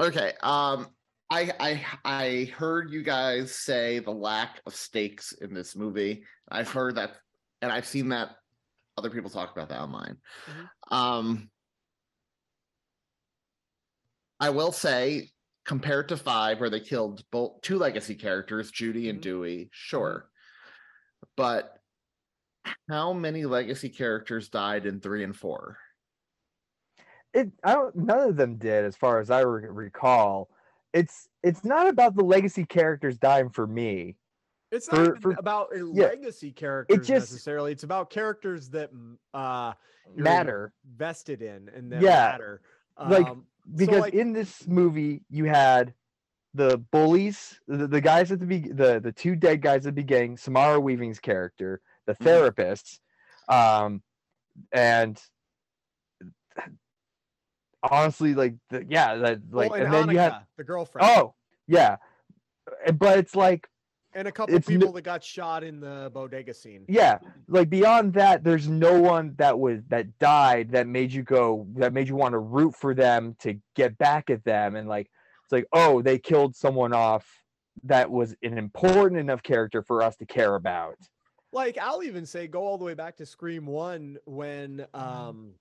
Okay. Um, I I I heard you guys say the lack of stakes in this movie. I've heard that, and I've seen that other people talk about that online. Um, I will say, compared to five, where they killed both two legacy characters, Judy and Mhm. Dewey, sure, but how many legacy characters died in three and four? it I don't none of them did as far as I re- recall. It's it's not about the legacy characters dying for me. It's not For- even for- about a yeah, legacy characters just- necessarily. It's about characters that uh you're Matter. vested in and that Yeah, matter. like, Because like- in this movie you had the bullies, the, the guys at the be- the the two dead guys at the beginning, Samara Weaving's character, the Mhm. therapists, um, and honestly, like the, yeah, that like, oh, and, and, then you had the girlfriend. oh yeah, but it's like and a couple it's n- people that got shot in the bodega scene. yeah like beyond that there's no one that was that died that made you go that made you want to root for them to get back at them and like it's like oh they killed someone off that was an important enough character for us to care about Like I'll even say go all the way back to Scream 1 when Mm-hmm. um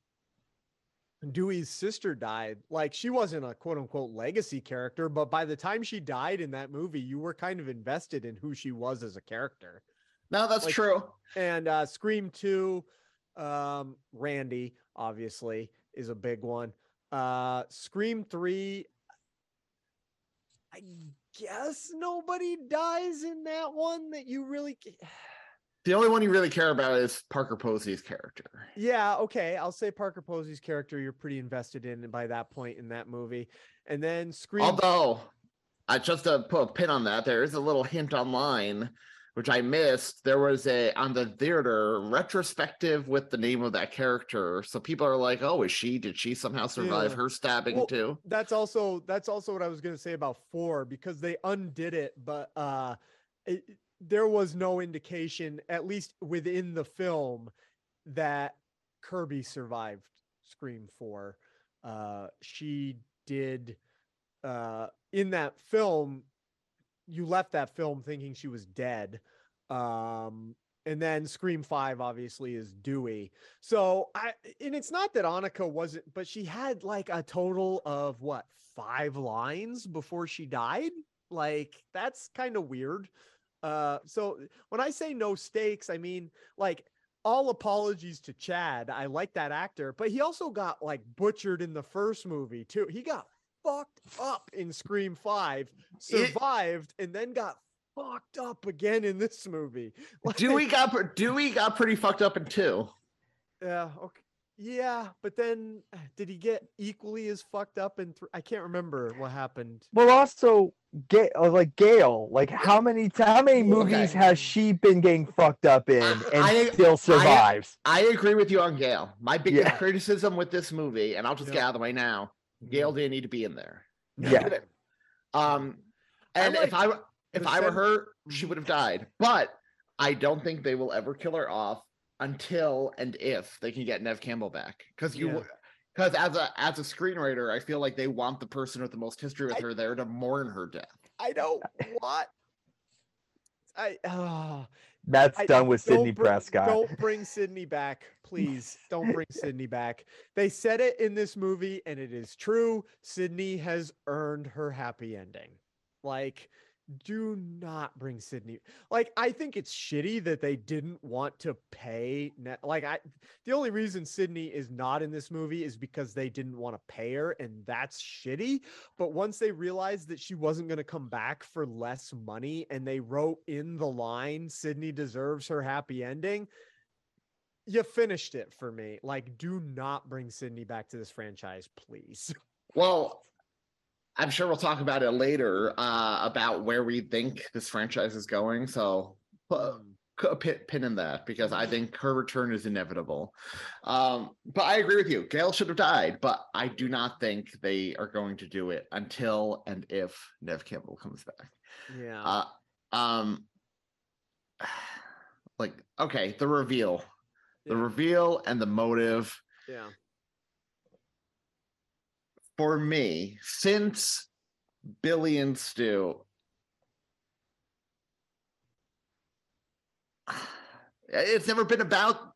Dewey's sister died. Like she wasn't a quote unquote legacy character, but by the time she died in that movie, you were kind of invested in who she was as a character. No, that's Like- true. And uh Scream 2, um, Randy obviously is a big one. Uh Scream 3, I guess nobody dies in that one that you really The only one you really care about is Parker Posey's character. Yeah, okay. I'll say Parker Posey's character you're pretty invested in by that point in that movie. And then Scream Although, I just to put a pin on that, there is a little hint online which I missed. There was a on the theater retrospective with the name of that character. So people are like, "Oh, is she? Did she somehow survive Yeah. her stabbing Well, too?" that's also that's also what I was going to say about 4 because they undid it, but uh it, there was no indication, at least within the film, that Kirby survived Scream 4. Uh, she did uh, in that film. You left that film thinking she was dead. Um, and then Scream 5 obviously is Dewey. So I and it's not that Anika wasn't, but she had like a total of what five lines before she died. Like that's kind of weird. Uh so when I say no stakes, I mean like all apologies to Chad. I like that actor, but he also got like butchered in the first movie too. He got fucked up in Scream 5, survived, and then got fucked up again in this movie. Dewey Like, got Dewey got pretty fucked up in two. Yeah, okay. Yeah, but then uh, did he get equally as fucked up And thr I can't remember what happened. Well, also, Ga- uh, like Gail, like how many ti- how many movies Okay. has she been getting fucked up in and I- still survives? I agree with you on Gail. My biggest Yeah. criticism with this movie, and I'll just get Yeah. out of the way now. Gail didn't need to be in there. Yeah. Um, I and if I were if I were sen- her, she would have died. But I don't think they will ever kill her off until and if they can get Nev Campbell back. Because you Yeah. because as a as a screenwriter, I feel like they want the person with the most history with I- her there to mourn her death. I don't what I uh, That's I- done with don't bring- Prescott. Don't bring Sydney back, please. Don't bring Sydney back. They said it in this movie, and it is true. Sydney has earned her happy ending. Like, do not bring Sydney. Like, I think it's shitty that they didn't want to pay. Like, I the only reason Sydney is not in this movie is because they didn't want to pay her, and that's shitty. But once they realized that she wasn't going to come back for less money and they wrote in the line, Sydney deserves her happy ending, you finished it for me. Like, do not bring Sydney back to this franchise, please. Well, I'm sure we'll talk about it later uh, about where we think this franchise is going. So put, Mm. a pin, pin in that because I think her return is inevitable. Um, but I agree with you. Gail should have died, but I do not think they are going to do it until and if Nev Campbell comes back. Yeah. Uh, um, like okay, the reveal, the reveal, and the motive yeah. For me since Billy and Stu. It's never been about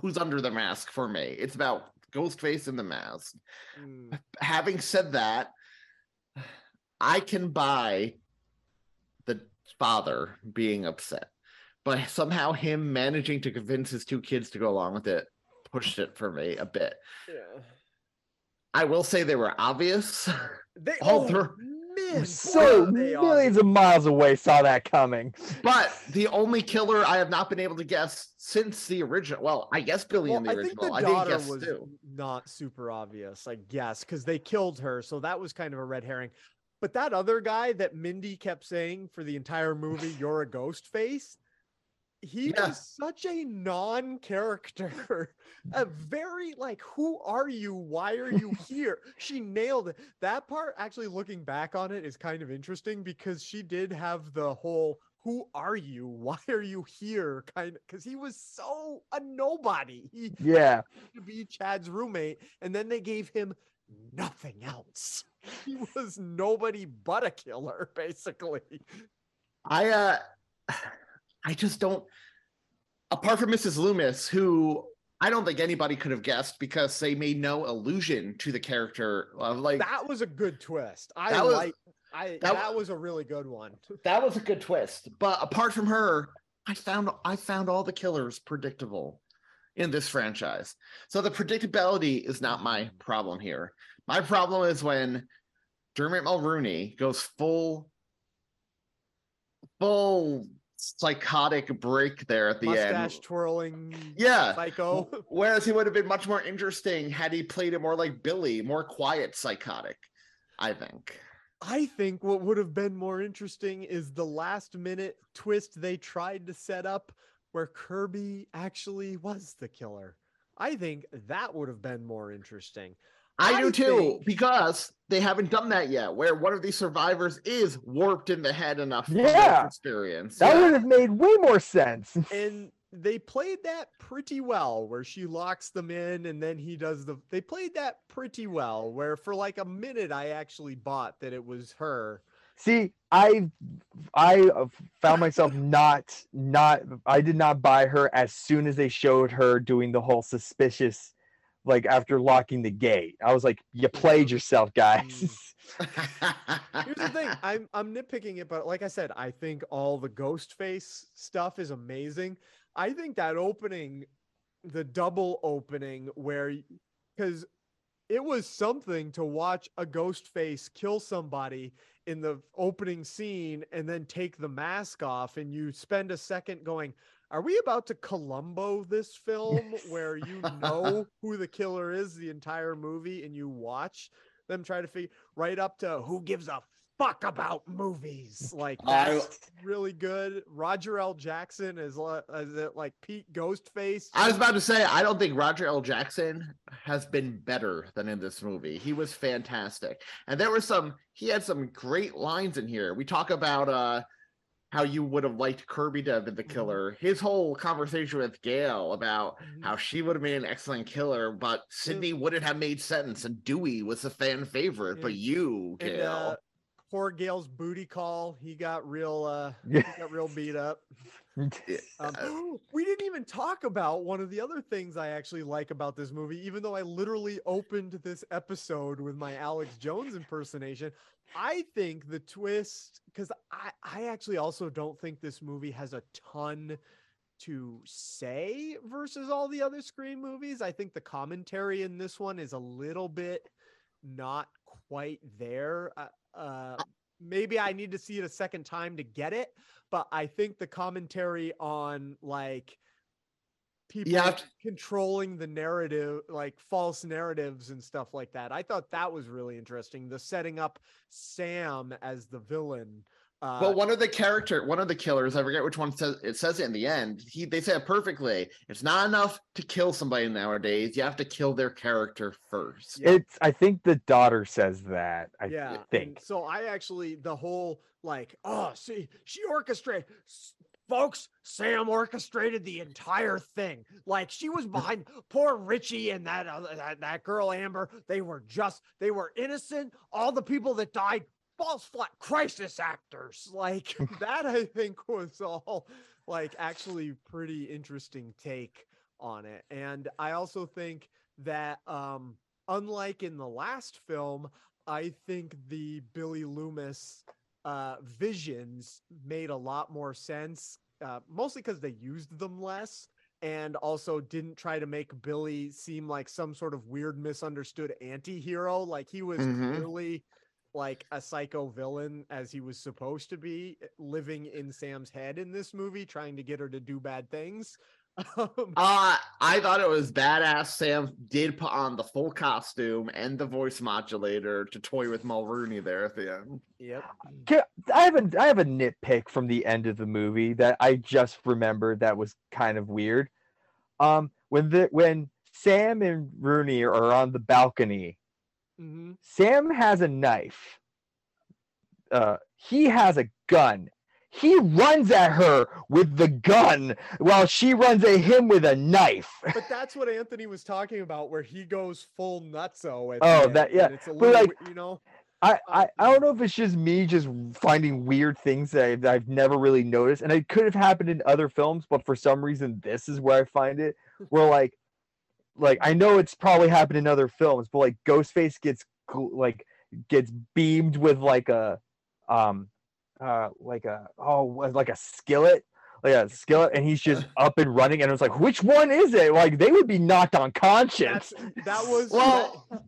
who's under the mask for me. It's about Ghostface in the mask. Mm, Having said that, I can buy the father being upset, but somehow him managing to convince his two kids to go along with it pushed it for me a bit. yeah. I will say they were obvious. They All oh, through- so boy, are millions of miles away saw that coming. But the only killer I have not been able to guess since the original. Well, I guess Billy Well, in the I think original. the I didn't daughter guess was Stu. not super obvious, I guess, because they killed her. So that was kind of a red herring. But that other guy that Mindy kept saying for the entire movie, "You're a ghost face," he Yeah. was such a non-character. a very like, "Who are you? Why are you here?" she nailed it. That part, actually, looking back on it, is kind of interesting because she did have the whole who are you? Why are you here? Kind of because he was so a nobody. He Yeah. to be Chad's roommate, and then they gave him nothing else. He was nobody but a killer, basically. I uh I just don't apart from Mrs. Loomis, who I don't think anybody could have guessed because they made no allusion to the character of like That was a good twist. I That was- like. I that that, was a really good one. that was a good twist. But apart from her, I found I found all the killers predictable in this franchise. So the predictability is not my problem here. My problem is when Dermot Mulroney goes full full psychotic break there at the Mustache end. twirling. Yeah. Psycho. Whereas he would have been much more interesting had he played it more like Billy, more quiet, psychotic. I think. I think what would have been more interesting is the last minute twist they tried to set up where Kirby actually was the killer. I think that would have been more interesting. I do too, think- because they haven't done that yet. Where one of these survivors is warped in the head enough from this Yeah. experience. That Yeah. would have made way more sense. and they played that pretty well where she locks them in and then he does the they played that pretty well where for like a minute i actually bought that it was her See, I I uh, found myself not not I did not buy her as soon as they showed her doing the whole suspicious like after locking the gate. I was like, you played yourself, guys. Mm. here's the thing i'm i'm nitpicking it but like i said i think all the ghost face stuff is amazing i think that opening the double opening where because it was something to watch a ghost face kill somebody in the opening scene and then take the mask off and you spend a second going are we about to columbo this film where you know who the killer is the entire movie and you watch them try to figure right up to who gives a fuck about movies like I- that's really good roger l jackson is, is it like pete ghostface I was about to say, I don't think Roger L. Jackson has been better than in this movie. He was fantastic. And there were some, he had some great lines in here. We talk about uh how you would have liked Kirby to have been the killer. His whole conversation with Gail about Mhm. how she would have made an excellent killer, but Sydney wouldn't have made sense. And Dewey was a fan favorite, but you, and uh, poor gail's booty call he got real uh he got real beat up Um, uh, we didn't even talk about one of the other things I actually like about this movie, even though I literally opened this episode with my Alex Jones impersonation. I think the twist, because I, I actually also don't think this movie has a ton to say versus all the other Scream movies. I think the commentary in this one is a little bit not quite there. Uh, uh, maybe I need to see it a second time to get it, but I think the commentary on like people to- controlling the narrative, like false narratives and stuff like that. I thought that was really interesting. The setting up Sam as the villain. Uh, But one of the character, one of the killers, I forget which one says it says it in the end. He they say it perfectly. It's not enough to kill somebody nowadays. You have to kill their character first. Yeah. It's I think the daughter says that. I yeah and think. so i actually the whole like oh see she orchestrated folks sam orchestrated the entire thing like she was behind poor richie and that, other that that girl amber they were just they were innocent all the people that died false flag crisis actors like that i think was all like actually pretty interesting take on it and i also think that um unlike in the last film I think the Billy Loomis uh, visions made a lot more sense, uh, mostly because they used them less and also didn't try to make Billy seem like some sort of weird misunderstood anti-hero. Like he was Mhm. clearly like a psycho villain as he was supposed to be living in Sam's head in this movie, trying to get her to do bad things. Um, Uh, I thought it was badass. Sam did put on the full costume and the voice modulator to toy with Mulroney there at the end. yep. I have a I have a nitpick from the end of the movie that I just remembered that was kind of weird. Um, when the when Sam and Rooney are on the balcony, hmm Sam has a knife. Uh, he has a gun. He runs at her with the gun while she runs at him with a knife. But that's what Anthony was talking about, where he goes full nutso. At Oh, the that- yeah, It's a but, little, like, you know. I, I, I don't know if it's just me just finding weird things that I've, that I've never really noticed, and it could have happened in other films, but for some reason this is where I find it. Where like, like I know it's probably happened in other films, but like Ghostface gets like gets beamed with like a, um, uh, like a oh like a skillet, like a skillet, and he's just up and running, and it's like which one is it? Like they would be knocked unconscious. That's, that was Well- that-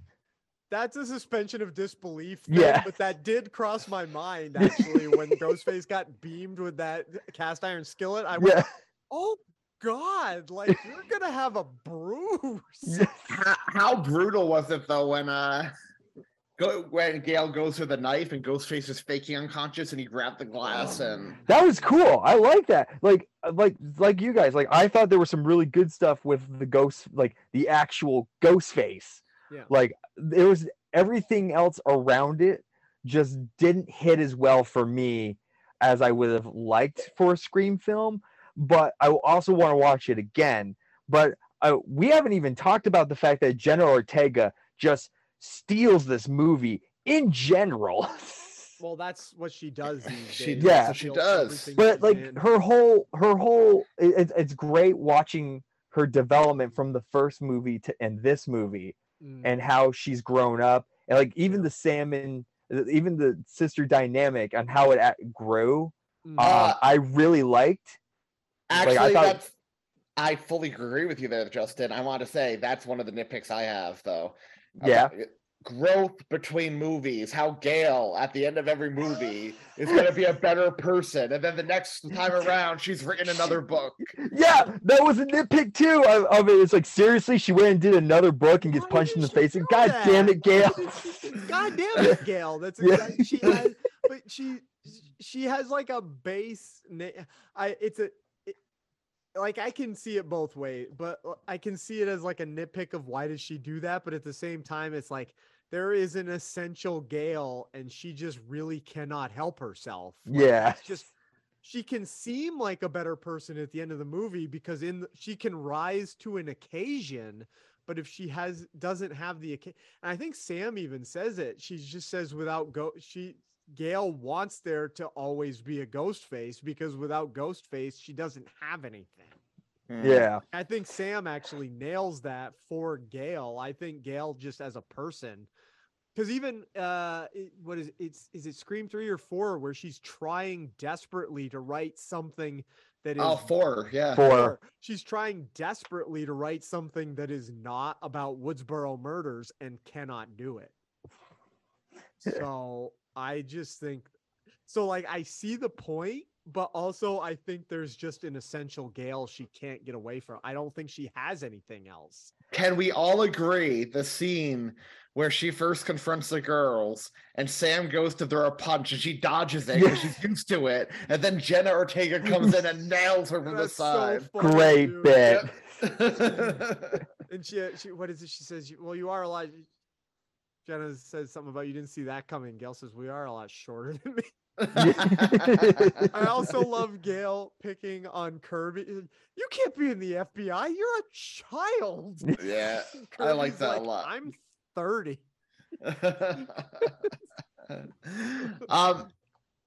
that's a suspension of disbelief. thing, Yeah. but that did cross my mind actually when Ghostface got beamed with that cast iron skillet. I went, Yeah. "Oh God! Like you're gonna have a bruise." How, how brutal was it though when uh go when Gail goes for the knife and Ghostface is faking unconscious and he grabbed the glass and That was cool. I like that. Like uh, like like you guys. Like I thought there was some really good stuff with the ghost like the actual ghost face. Yeah. Like there was everything else around it just didn't hit as well for me as I would have liked for a Scream film. But I also want to watch it again. But uh, we haven't even talked about the fact that Jenna Ortega just steals this movie in general. Well, that's what she does these She- days. Yeah. she Steals does. but like in. her whole her whole it, it's- it's great watching her development from the first movie to and this movie Mm. and how she's grown up and like even the salmon even the sister dynamic and how it a- grew Uh, i really liked Like, I Actually, thought- that's I fully agree with you there, Justin. I want to say that's one of the nitpicks I have, though. Yeah. About Growth between movies, how Gail at the end of every movie is going to be a better person, and then the next time around she's written another book. yeah that was a nitpick too of, of it it's like seriously she went and did another book and gets Why punched in the face and god damn it gail God damn it, Gail. That's Yeah. exactly she has, but she she has like a base. I it's a it, like I can see it both ways, but uh, I can see it as like a nitpick of why does she do that, but at the same time, it's like there is an essential Gale, and she just really cannot help herself. Like, Yeah. it's just she can seem like a better person at the end of the movie because in the, she can rise to an occasion but if she has doesn't have the and i think sam even says it she just says without go she gale wants there to always be a ghost face because without ghost face she doesn't have anything yeah i think sam actually nails that for gale i think gale just as a person because even uh it- what is it's is it scream three or four where she's trying desperately to write something that is Oh, four, yeah. for Four. She's trying desperately to write something that is not about Woodsboro murders and cannot do it. So I just think so like I see the point, but also I think there's just an essential Gale she can't get away from. I don't think she has anything else. Can we all agree the scene where she first confronts the girls and Sam goes to throw a punch and she dodges it because she's used to it, and then Jenna Ortega comes in and nails her from the That's so side. funny, great dude. bit And she, uh, she what is it? She says, "You- "Well, you are a lot." Jenna says something about you didn't see that coming. Gale says, "We are a lot shorter than me." I also love Gale picking on Kirby. You can't be in the FBI. You're a child. yeah, I like Kirby's that a lot. I'm 30. um,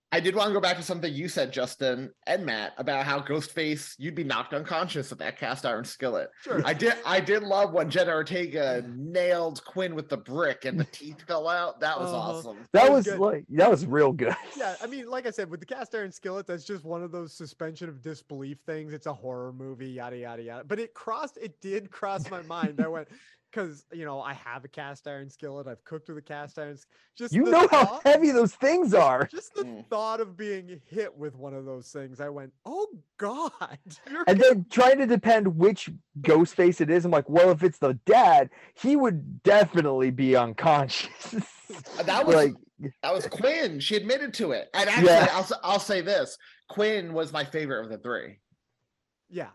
I did want to go back to something you said, Justin and Matt, about how Ghostface you'd be knocked unconscious with that cast iron skillet. Sure. I did. I did love when Jenna Ortega nailed Quinn with the brick and the teeth fell out. That was Uh-huh. awesome. that That was was good. like that was real good yeah, I mean, like I said, with the cast iron skillet, that's just one of those suspension of disbelief things. It's a horror movie, yada yada yada. But it crossed, it did cross my mind. I went because you know I have a cast iron skillet. I've cooked with a cast iron. s- Just you the know how heavy those things are Just the Mm. thought of being hit with one of those things, I went, "Oh God!" And then trying to depend which ghost face it is i'm like well if it's the dad he would definitely be unconscious That was like that was Quinn. She admitted to it. And actually, Yeah. I'll s- I'll say this: Quinn was my favorite of the three. yeah.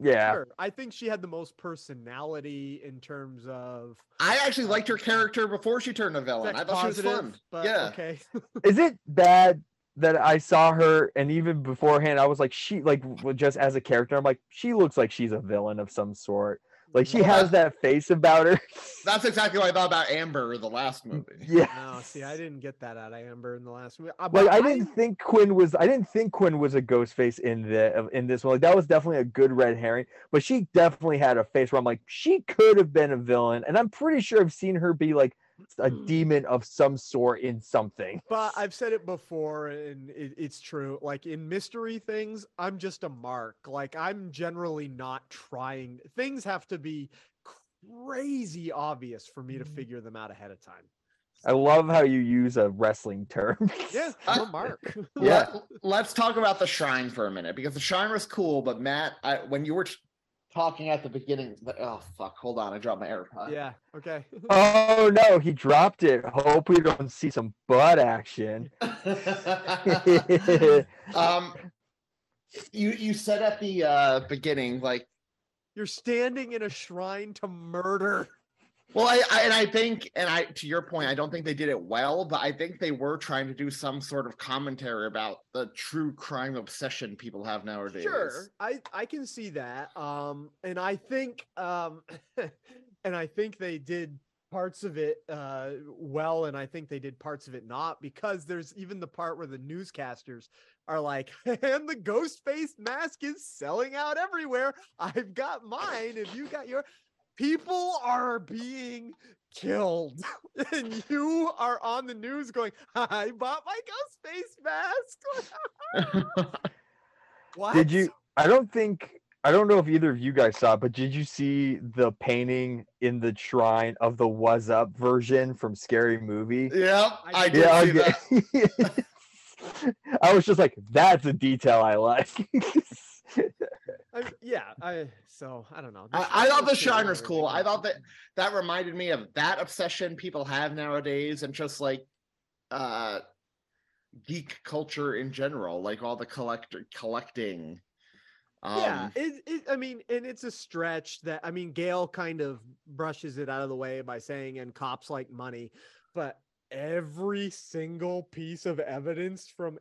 Yeah Sure. I think she had the most personality in terms of I actually uh, liked her character before she turned a villain. I thought she was positive, fun. But yeah. okay. is it bad that i saw her and even beforehand i was like she like just as a character i'm like she looks like she's a villain of some sort like she has that face about her That's exactly what I thought about Amber, in the last movie. yeah No, see, I didn't get that out of Amber in the last movie. Uh, like I didn't think Quinn was I didn't think Quinn was a ghost face in the in this one. Like that was definitely a good red herring, but she definitely had a face where I'm like she could have been a villain, and I'm pretty sure I've seen her be like a demon of some sort in something. But I've said it before, and it, it's true. Like in mystery things, I'm just a mark. Like I'm generally not trying. Things have to be crazy obvious for me to Mm-hmm. figure them out ahead of time. I love how you use a wrestling term. Yeah, I'm a mark. Yeah. Let, us talk about the shrine for a minute because the shrine was cool, but Matt, I, when you were t- talking at the beginning, the- oh fuck, hold on, I dropped my AirPod. yeah. Okay. oh no, he dropped it. Hope we don't see some butt action. um, you you said at the uh beginning like You're standing in a shrine to murder. Well, I, I and I think, and I to your point, I don't think they did it well, but I think they were trying to do some sort of commentary about the true crime obsession people have nowadays. Sure, I I can see that. Um, and I think um, and I think they did parts of it uh well, and I think they did parts of it not because there's even the part where the newscasters are like, and the ghost face mask is selling out everywhere. I've got mine. If you got your people are being killed and you are on the news going i bought my ghost face mask what Did you? I don't think. I don't know if either of you guys saw, it, but did you see the painting in the shrine of the "Was Up" version from Scary Movie? yeah I I did did see that. I was just like, that's a detail I like. I, yeah i so i don't know I, I thought the Shriner's cool and Shiner's cool. I thought that that reminded me of that obsession people have nowadays, and just like uh geek culture in general, like all the collector collecting. Um, yeah, it, it. I mean, and it's a stretch that I mean, Gale kind of brushes it out of the way by saying, "And cops like money," but every single piece of evidence from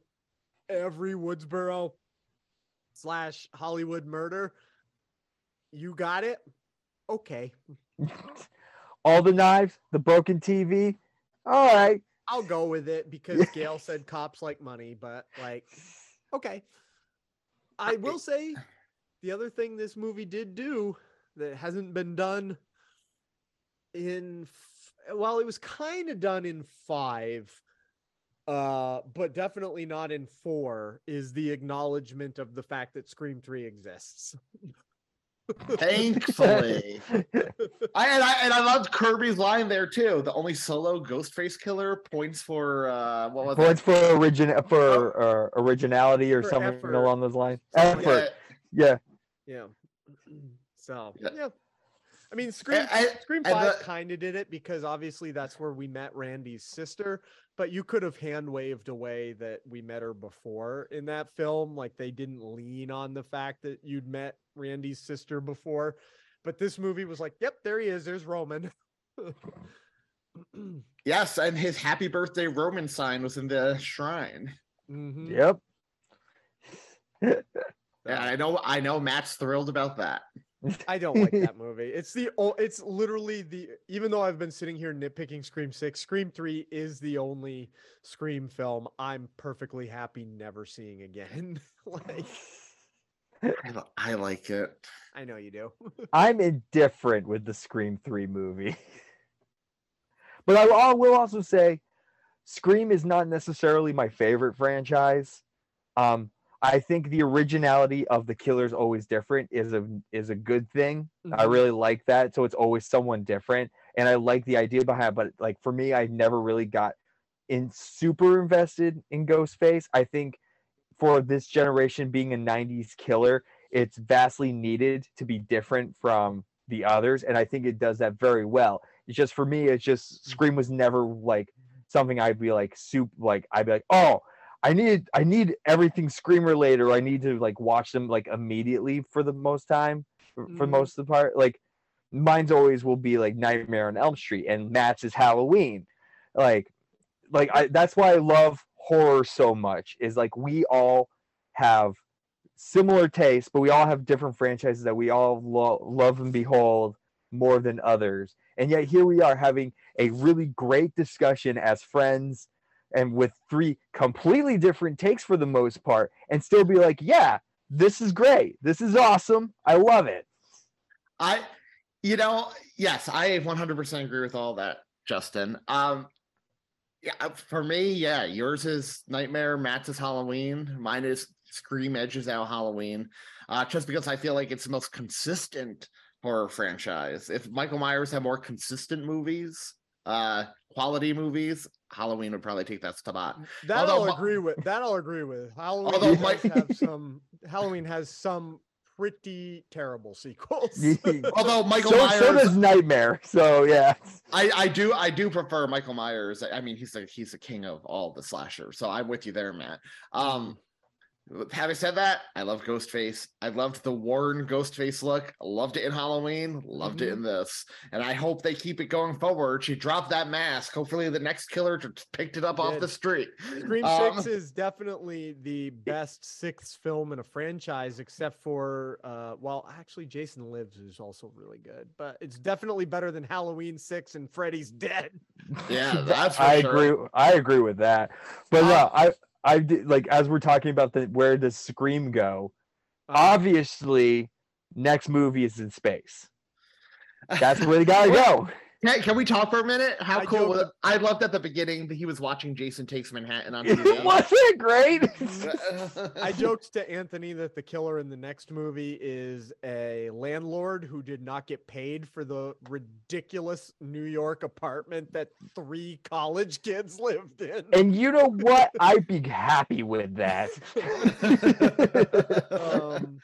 every Woodsboro slash Hollywood murder, you got it. Okay, All the knives, the broken TV. All right. I'll go with it because Gale said cops like money, but like, okay. I will say the other thing this movie did do that hasn't been done in well, it was kind of done in five, uh, but definitely not in four, is the acknowledgement of the fact that Scream 3 exists. Thankfully, I and I and I loved Kirby's line there too. The only solo Ghostface killer points for uh what was Points it? for origin for uh, originality or For something effort. along those lines. Something like Effort. Yeah. Yeah. So Yeah. yeah. I mean, Scream I- Scream and Five kind of did it because obviously that's where we met Randy's sister. But you could have hand waved away that we met her before in that film. Like they didn't lean on the fact that you'd met Randy's sister before. But this movie was like, "Yep, there he is. There's Roman." Yes, and his happy birthday Roman sign was in the shrine. Mhm. Yep. Yeah, I know. I know. Matt's thrilled about that. I don't like that movie. It's the it's literally the even though I've been sitting here nitpicking Scream 6, Scream 3 is the only Scream film I'm perfectly happy never seeing again. like I, I like it. I know you do. I'm indifferent with the Scream 3 movie. but I, I will also say Scream is not necessarily my favorite franchise. Um, I think the originality of the killer's always different is a is a good thing. I Mhm. really like that. So it's always someone different. And I like the idea behind it. But like for me, I never really got in super invested in Ghostface. I think for this generation being a 90s killer, it's vastly needed to be different from the others. And I think it does that very well. It's just for me, it's just Scream was never like something I'd be like soup like I'd be like, oh, I need I need everything Scream related, or I need to like watch them like immediately for the most time, for, for Mhm. most of the part. Like mine's always will be like Nightmare on Elm Street, and Matt's is Halloween. Like, like I that's why I love horror so much. Is like we all have similar tastes, but we all have different franchises that we all lo- love and behold more than others. And yet here we are having a really great discussion as friends and with three completely different takes for the most part and still be like, yeah, this is great. This is awesome. I love it. I, you know, yes, I 100% agree with all that, Justin. Um, yeah, uh, for me, yeah, yours is Nightmare, Matt's is Halloween, mine is Scream Edges Out Halloween, uh, just because I feel like it's the most consistent horror franchise. If Michael Myers had more consistent movies, uh, quality movies, Halloween would probably take that spot. That Although I'll agree with. That I'll agree with. Halloween Although does my- have some. Halloween has some pretty terrible sequels. Although Michael so, Myers, so does Nightmare. So yeah. I, I do I do prefer Michael Myers. I mean, he's the he's the king of all the slashers. So I'm with you there, Matt. Um, Having said that, I love Ghostface. I loved the Warren Ghostface look. Loved it in Halloween. Loved it in this, and I hope they keep it going forward. She dropped that mask. Hopefully, the next killer just picked it up off the street. Scream Um, Six is definitely the best sixth film in a franchise, except for uh, well, actually, Jason Lives is also really good, but it's definitely better than Halloween Six and Freddy's Dead. Yeah, that's for I sure. agree. I agree with that. But Uh, no, I I did like as we're talking about the where does Scream go? Uh, Obviously, next movie is in space. That's where they gotta go. Can, can we talk for a minute? How I cool! Was, ab- I loved at the beginning that he was watching Jason Takes Manhattan on TV. Wasn't it great? I joked to Anthony that the killer in the next movie is a landlord who did not get paid for the ridiculous New York apartment that three college kids lived in. And you know what? I'd be happy with that. Um,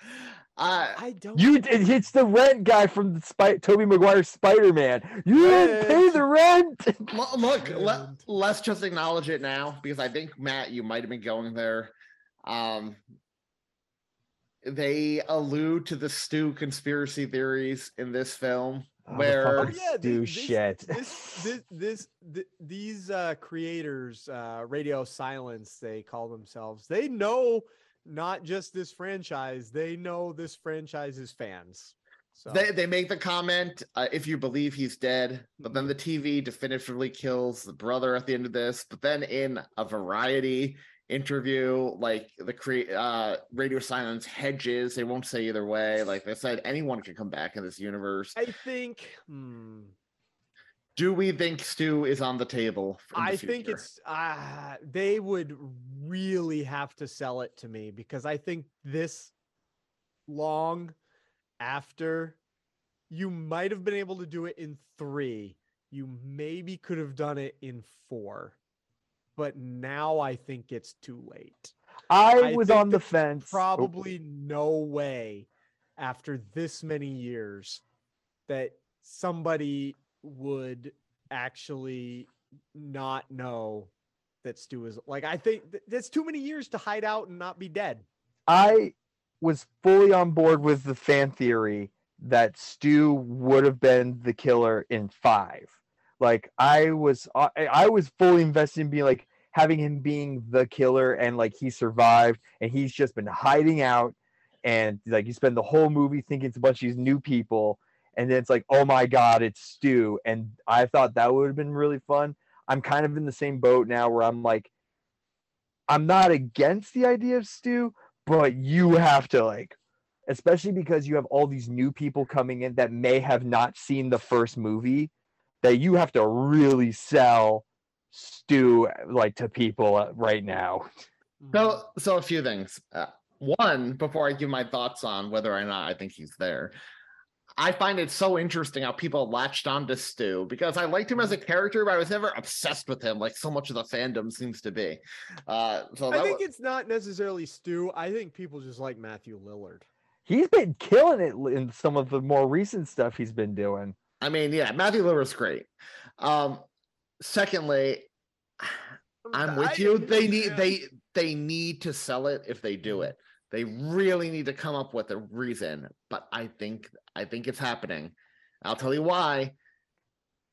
Uh, I don't. You it hits the rent guy from the Spy- Tobey Maguire Spider Man. You didn't pay the rent. lo- look, let, And- let's just acknowledge it now because I think Matt, you might have been going there. Um, they allude to the Stu conspiracy theories in this film, Oh, where fucking yeah, Stu this- shit. this this this th- these uh creators uh radio silence they call themselves they know not just this franchise they know this franchise's fans. So they, they make the comment uh, if you believe he's dead but then the tv definitively kills the brother at the end of this but then in a variety interview like the create uh radio silence hedges. They won't say either way. Like they said anyone can come back in this universe. I think hmm, do we think stu is on the table in the i think it's uh they would really have to sell it to me because i think this long after you might have been able to do it in three. You maybe could have done it in four. But now i think it's too late. I I was on the fence. Probably no way after this many years that somebody would actually not know that Stu is like I think th- that's too many years to hide out and not be dead. I was fully on board with the fan theory that Stu would have been the killer in five. Like I was, I, I was fully invested in being like having him being the killer and like he survived and he's just been hiding out and like you spend the whole movie thinking it's a bunch of these new people and then it's like oh my god it's Stu and I thought that would have been really fun. I'm kind of in the same boat now where I'm like I'm not against the idea of Stu, but you have to like especially because you have all these new people coming in that may have not seen the first movie that you have to really sell Stu like to people uh, right now. So, so a few things. Uh, one, before I give my thoughts on whether or not I think he's there, I find it so interesting how people latched on to Stu because I liked him as a character, but I was never obsessed with him like so much of the fandom seems to be. Uh, so I think wa- it's not necessarily Stu. I think people just like Matthew Lillard. He's been killing it in some of the more recent stuff he's been doing. I mean, yeah, Matthew Lillard's great. Um, secondly, I'm with I- you. They need yeah. they they need to sell it if they do it. They really need to come up with a reason. But I think I think it's happening. I'll tell you why.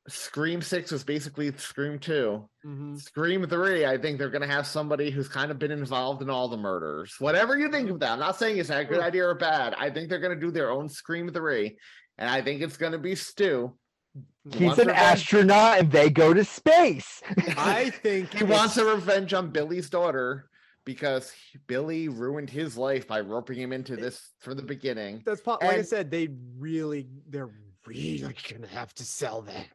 Scream Six was basically Scream Two. Mhm. Scream Three, I think they're gonna have somebody who's kind of been involved in all the murders. Whatever you think of that, I'm not saying it's a good idea or bad. I think they're gonna do their own Scream Three, and I think it's gonna be Stu. He's wants an revenge. astronaut and they go to space. I think he wants a revenge on Billy's daughter because Billy ruined his life by roping him into this from the beginning. That's po- like I said, they really they're really gonna have to sell that.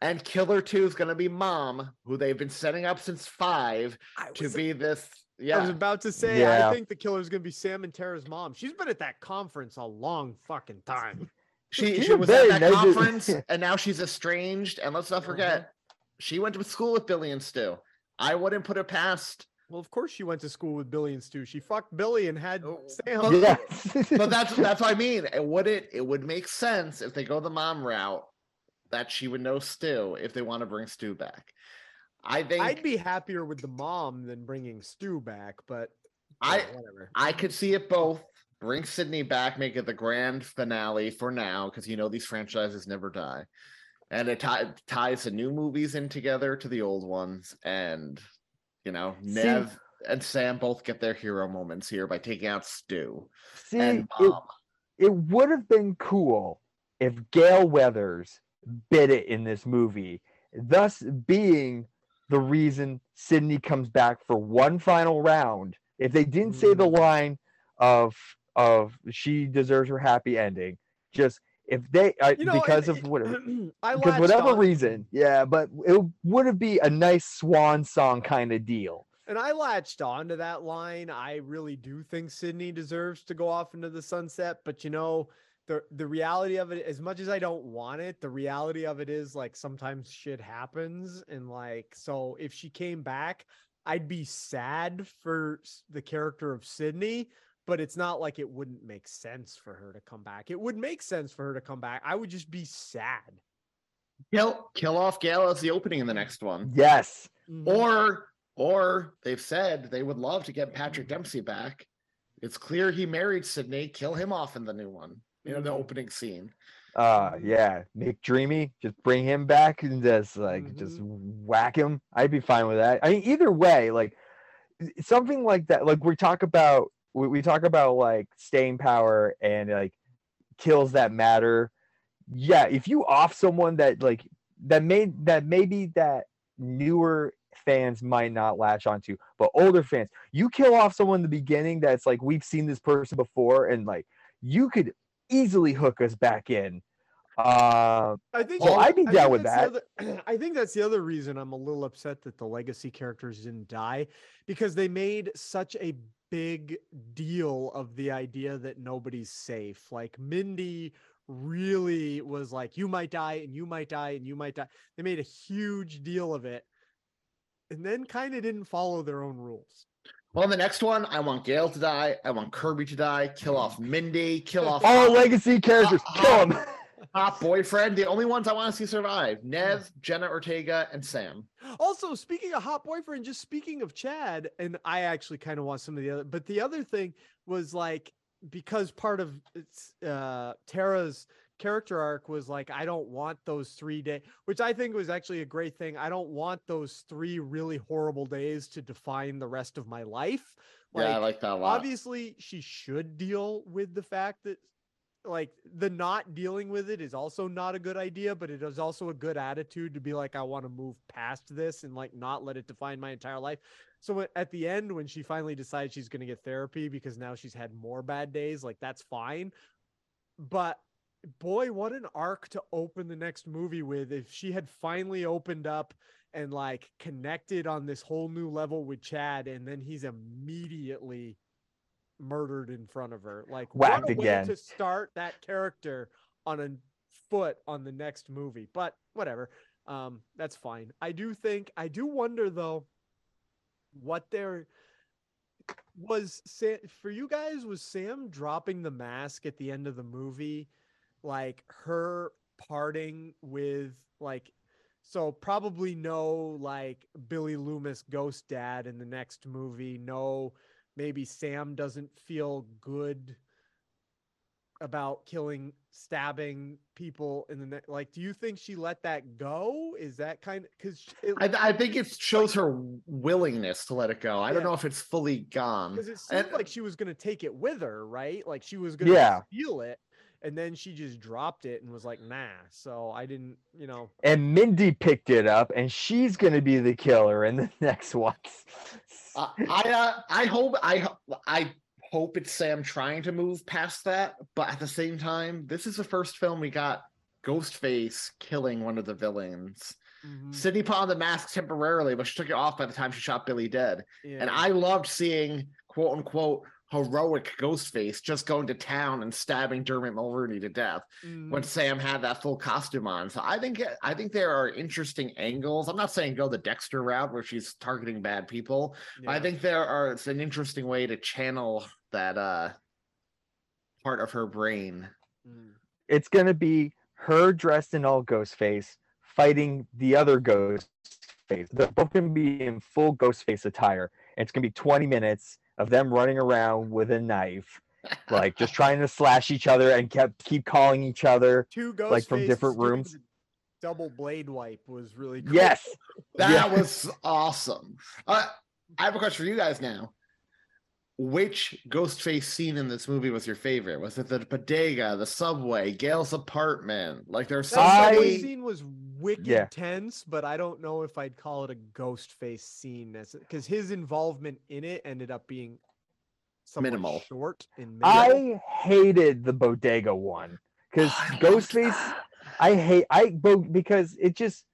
And Killer 2 is going to be Mom, who they've been setting up since five I to was, be this. Yeah, I was about to say Yeah. I think the killer is gonna be Sam and Tara's mom. She's been at that conference a long fucking time. She, she was at that nice- conference and now she's estranged. And let's not forget, uh-huh. she went to school with Billy and Stu. I wouldn't put it past. Well, of course she went to school with Billy and Stu. She fucked Billy and had Oh, Sam. but- yes. But that's that's what I mean. It would it it would make sense if they go the mom route that she would know Stu if they want to bring Stu back. I think I'd be happier with the mom than bringing Stu back, but I- yeah, whatever. I could see it both. Bring Sydney back, make it the grand finale for now, because you know these franchises never die. And it ti- ties the new movies in together to the old ones. And, you know, See- Nev and Sam both get their hero moments here by taking out Stu See, and it, Mom. it would have been cool if Gale Weathers bit it in this movie, thus being the reason Sydney comes back for one final round. If they didn't say the Mm. line of of she deserves her happy ending, just if they uh, You know, because and of whatever I because whatever on- reason, yeah, but it would be a nice swan song kind of deal. And I latched on to that line. I really do think Sydney deserves to go off into the sunset. But you know, the the reality of it, as much as I don't want it, the reality of it is like sometimes shit happens. And like, so if she came back, I'd be sad for the character of Sydney, but it's not like it wouldn't make sense for her to come back. It would make sense for her to come back. I would just be sad. Kill kill off Gale as the opening in the next one. Yes, Mhm. Or or they've said they would love to get Patrick Dempsey back. It's clear he married Sydney. Kill him off in the new one. You know, the opening scene. uh, yeah, McDreamy, just bring him back and just like just Mm-hmm. whack him. I'd be fine with that. I mean, either way, like something like that. Like we talk about, we, we talk about like staying power and like kills that matter. Yeah, if you off someone that like that made that maybe that newer fans might not latch onto, but older fans, you kill off someone in the beginning that's like we've seen this person before, and like you could easily hook us back in. Uh, I think I- I'd be down with that's the other- I think that's the other reason I'm a little upset that the legacy characters didn't die because they made such a big deal of the idea that nobody's safe. Like Mindy really was like, you might die and you might die and you might die. They made a huge deal of it and then kind of didn't follow their own rules. Well, in the next one, I want Gale to die. I want Kirby to die. Kill oh, off Mindy. Kill off all Hot- legacy characters, kill them. Hot boyfriend. The only ones I want to see survive: Nev, Jenna Ortega, and Sam. Also, speaking of hot boyfriend, just speaking of Chad, and I actually kind of want some of the other, but the other thing was like because part of it's uh Tara's character arc was like I don't want those 3 days, which I think was actually a great thing. I don't want those 3 really horrible days to define the rest of my life. yeah, I like that a lot. obviously she should deal with the fact that like the not dealing with it is also not a good idea but it is also a good attitude to be like i want to move past this and like not let it define my entire life. So at the end when she finally decides she's going to get therapy because now she's had more bad days like that's fine. But boy what an arc to open the next movie with if she had finally opened up and like connected on this whole new level with Chad, and then he's immediately murdered in front of her. Like Whacked what a way again. to start that character on a foot on the next movie. But whatever, um, that's fine. I do think I do wonder though what there was Sam, for you guys was Sam dropping the mask at the end of the movie like her parting with like so probably no like Billy Loomis ghost dad in the next movie. No, maybe Sam doesn't feel good about killing, stabbing people in the ne- like. Do you think she let that go? Is that kind of because I, I think it shows her willingness to let it go. I don't know if it's fully gone. because it seemed and- like she was gonna take it with her, right? Like she was gonna Yeah. steal it, and then she just dropped it and was like, "Nah." So I didn't, you know. And Mindy picked it up, and she's gonna be the killer in the next one. Uh, I uh, I hope I I hope it's Sam trying to move past that, but at the same time, this is the first film we got Ghostface killing one of the villains. Mhm. Sydney put on the mask temporarily, but she took it off by the time she shot Billy dead. And I loved seeing quote unquote heroic Ghostface just going to town and stabbing Dermot Mulroney to death when Mhm. Sam had that full costume on. So I think I think there are interesting angles. I'm not saying go the Dexter route where she's targeting bad people. I think there are it's an interesting way to channel that uh part of her brain. Mm. it's gonna be her dressed in all Ghostface fighting the other Ghostface. They're both gonna be in full Ghostface attire. It's gonna be 20 minutes of them running around with a knife, like just trying to slash each other and kept keep calling each other. Two ghost Like, from different rooms? Double blade wipe was really cool. Yes. That Yeah. was awesome. Uh, I have a question for you guys now. Which Ghostface scene in this movie was your favorite? Was it the bodega, the subway, Gale's apartment? Like there's so That subway many. scene was wicked Yeah. tense, but I don't know if I'd call it a ghost face scene because his involvement in it ended up being Minimal. short and minimal. I hated the bodega one because Oh, I loved Ghostface. I hate I bo- because it just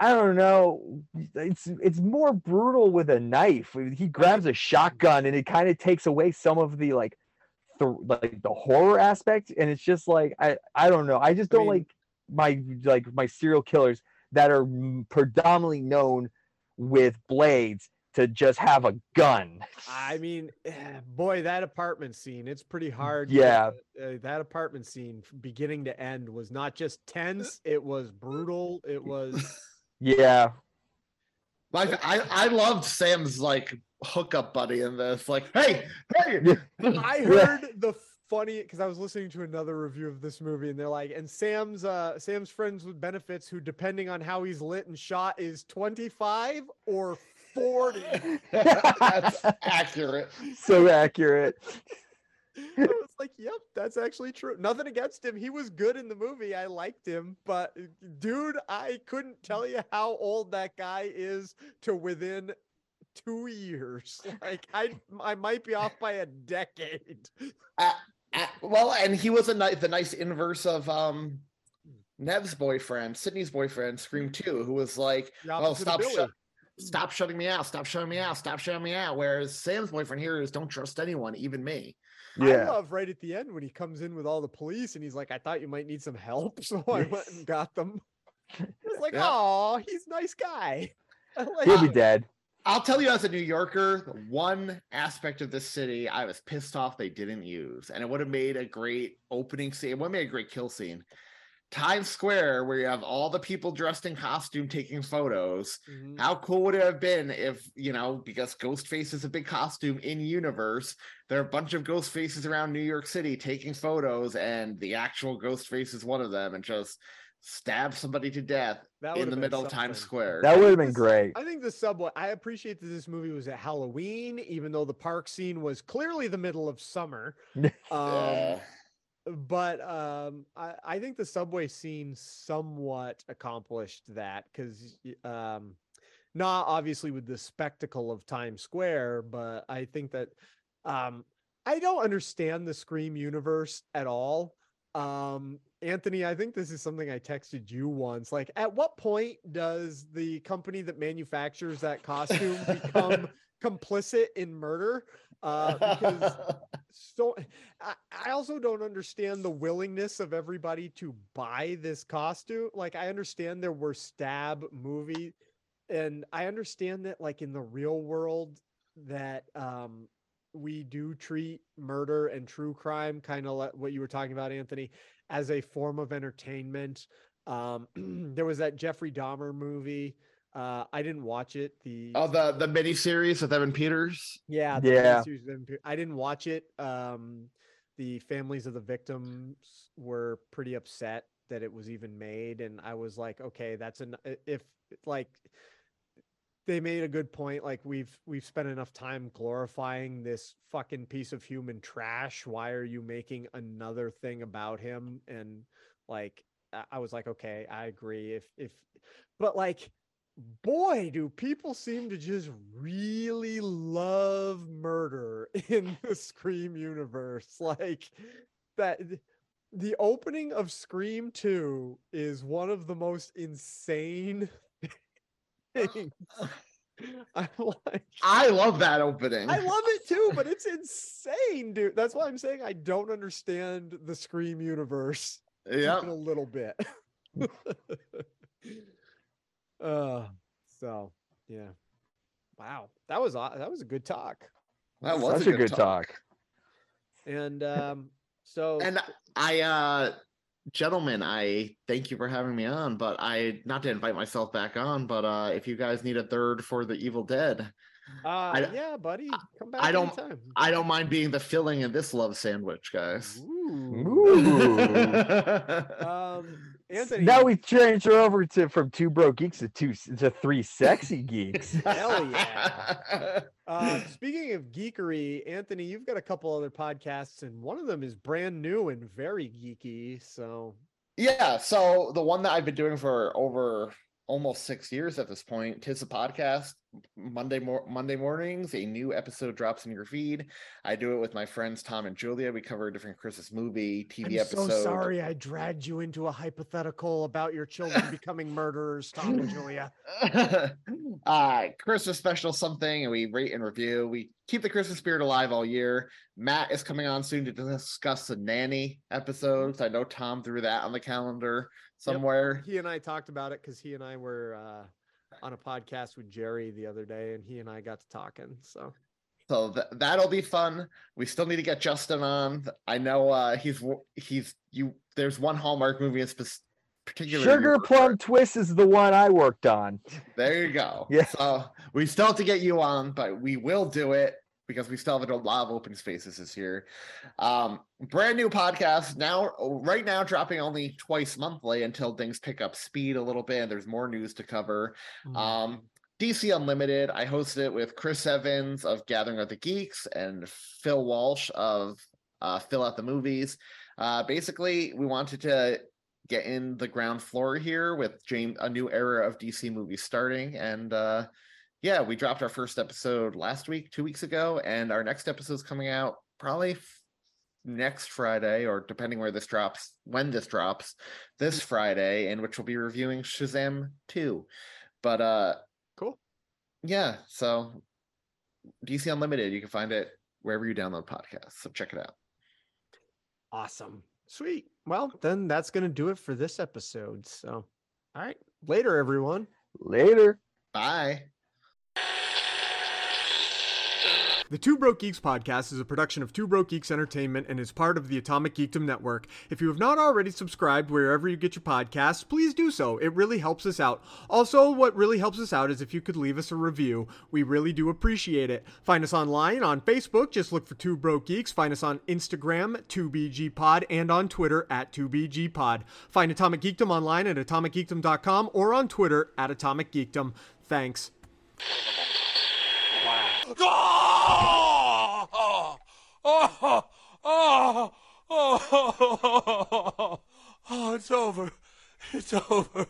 I don't know. It's it's more brutal with a knife. He grabs a shotgun and it kind of takes away some of the like the like the horror aspect and it's just like I I don't know. I just don't mean- like my like my serial killers that are predominantly known with blades to just have a gun. I mean, boy, that apartment scene, it's pretty hard. to- Yeah. uh, that apartment scene, beginning to end, was not just tense, it was brutal. It was. Yeah. My, I, I loved Sam's like hookup buddy in this. Like, hey, hey, I heard the funny because I was listening to another review of this movie, and they're like, and Sam's uh Sam's friends with benefits, who depending on how he's lit and shot, is 25 or 40. that's accurate. so accurate. I was like, yep, that's actually true. Nothing against him. He was good in the movie. I liked him, but uh, dude, I couldn't tell you how old that guy is to within two years. Like I I might be off by a decade. Uh, well, and he was a ni- the nice inverse of um Nev's boyfriend, Sydney's boyfriend, Scream 2, who was like, oh, stop, shut, stop shutting me out, stop shutting me out, stop shutting me out. Whereas Sam's boyfriend here is don't trust anyone, even me. I Yeah. love right at the end when he comes in with all the police and he's like, I thought you might need some help. So I went and got them. It's like, Yeah. oh, he's a nice guy. Like He'll be dead. I'll tell you as a New Yorker, the one aspect of this city I was pissed off they didn't use, and it would have made a great opening scene. It would have made a great kill scene. Times Square, where you have all the people dressed in costume taking photos. Mhm. How cool would it have been if, you know, because Ghostface is a big costume in universe, there are a bunch of ghost faces around New York City taking photos, and the actual Ghostface is one of them, and just stab somebody to death That in the been middle of Times. Square. That would have been great. I think the subway. I appreciate that this movie was at Halloween, even though the park scene was clearly the middle of summer. Um, Yeah. But um, I, I think the subway scene somewhat accomplished that because um, not obviously with the spectacle of Times Square, but I think that um, I don't understand the Scream universe at all. Um, Anthony, I think this is something I texted you once. Like, at what point does the company that manufactures that costume become complicit in murder? Uh, because so I, I also don't understand the willingness of everybody to buy this costume. Like I understand there were stab movie and I understand that like in the real world that um we do treat murder and true crime kind of like what you were talking about Anthony as a form of entertainment. Um there was that Jeffrey Dahmer movie. Uh I didn't watch it. The Oh, the the mini series with Evan Peters. yeah, the Yeah. miniseries Evan Pe- I didn't watch it. Um, the families of the victims were pretty upset that it was even made, and I was like, okay, that's an if like they made a good point. Like we've we've spent enough time glorifying this fucking piece of human trash. Why are you making another thing about him? And like I- I was like, okay, I agree. If if but like boy, do people seem to just really love murder in the Scream universe. Like that the opening of Scream 2 is one of the most insane things. I'm like I love that opening. I love it too, but it's insane, dude. That's why I'm saying I don't understand the Scream universe yeah. a little bit. Uh so yeah. Wow. That was aw- that was a good talk. That was Such a good talk. And um so And I uh gentlemen, I thank you for having me on, but I not to invite myself back on, but uh if you guys need a third for the Evil Dead, Uh, I- yeah, buddy. Come back I don't- anytime. I don't mind being the filling in this love sandwich, guys. Ooh. Ooh. Um, Anthony. now we change her over to from two broke geeks to two to three sexy geeks. Hell yeah. Uh, speaking of geekery, Anthony, you've got a couple other podcasts, and one of them is brand new and very geeky. So Yeah, so the one that I've been doing for over almost six years at this point, tis a podcast. Monday mor- Monday mornings, a new episode drops in your feed. I do it with my friends Tom and Julia. We cover a different Christmas movie, TV I'm episode. so sorry I dragged you into a hypothetical about your children becoming murderers, Tom and Julia. uh Christmas special something and we rate and review. We keep the Christmas spirit alive all year. Matt is coming on soon to discuss the nanny episodes. I know Tom threw that on the calendar somewhere. He and I talked about it because he and I were uh, on a podcast with Jerry the other day, and he and I got to talking. So So th- that'll be fun. We still need to get Justin on. I know uh he's he's you there's one Hallmark movie in spec- particular Sugar Plum Twist is the one I worked on. There you go. Yeah. So we still have to get you on, but we will do it because we still have a lot of open spaces this year. Um, brand new podcast now, right now, dropping only twice monthly until things pick up speed a little bit and there's more news to cover. Um, DC Unlimited, I hosted it with Chris Evans of Gathering of the Geeks and Phil Walsh of uh, Fill Out the Movies. Uh, basically, we wanted to get in the ground floor here with James, a new era of DC movies starting. And uh, yeah, we dropped our first episode last week, two weeks ago, and our next episode is coming out probably f- next Friday, or depending where this drops, when this drops, this Friday, in which we'll be reviewing Shazam 2. But uh, cool. yeah, so DC Unlimited, you can find it wherever you download podcasts. So check it out. Awesome. Sweet. Well, then that's going to do it for this episode. So, all right. Later, everyone. Later. Bye. The Two Broke Geeks podcast is a production of Two Broke Geeks Entertainment and is part of the Atomic Geekdom Network. If you have not already subscribed wherever you get your podcasts, please do so. It really helps us out. Also, what really helps us out is if you could leave us a review. We really do appreciate it. Find us online on Facebook, just look for Two Broke Geeks. Find us on Instagram, 2BGPod, and on Twitter at 2BGPod. Find Atomic Geekdom online at atomicgeekdom.com or on Twitter at Atomic Geekdom. Thanks. Oh, oh, oh, oh, oh, oh, it's over. It's over.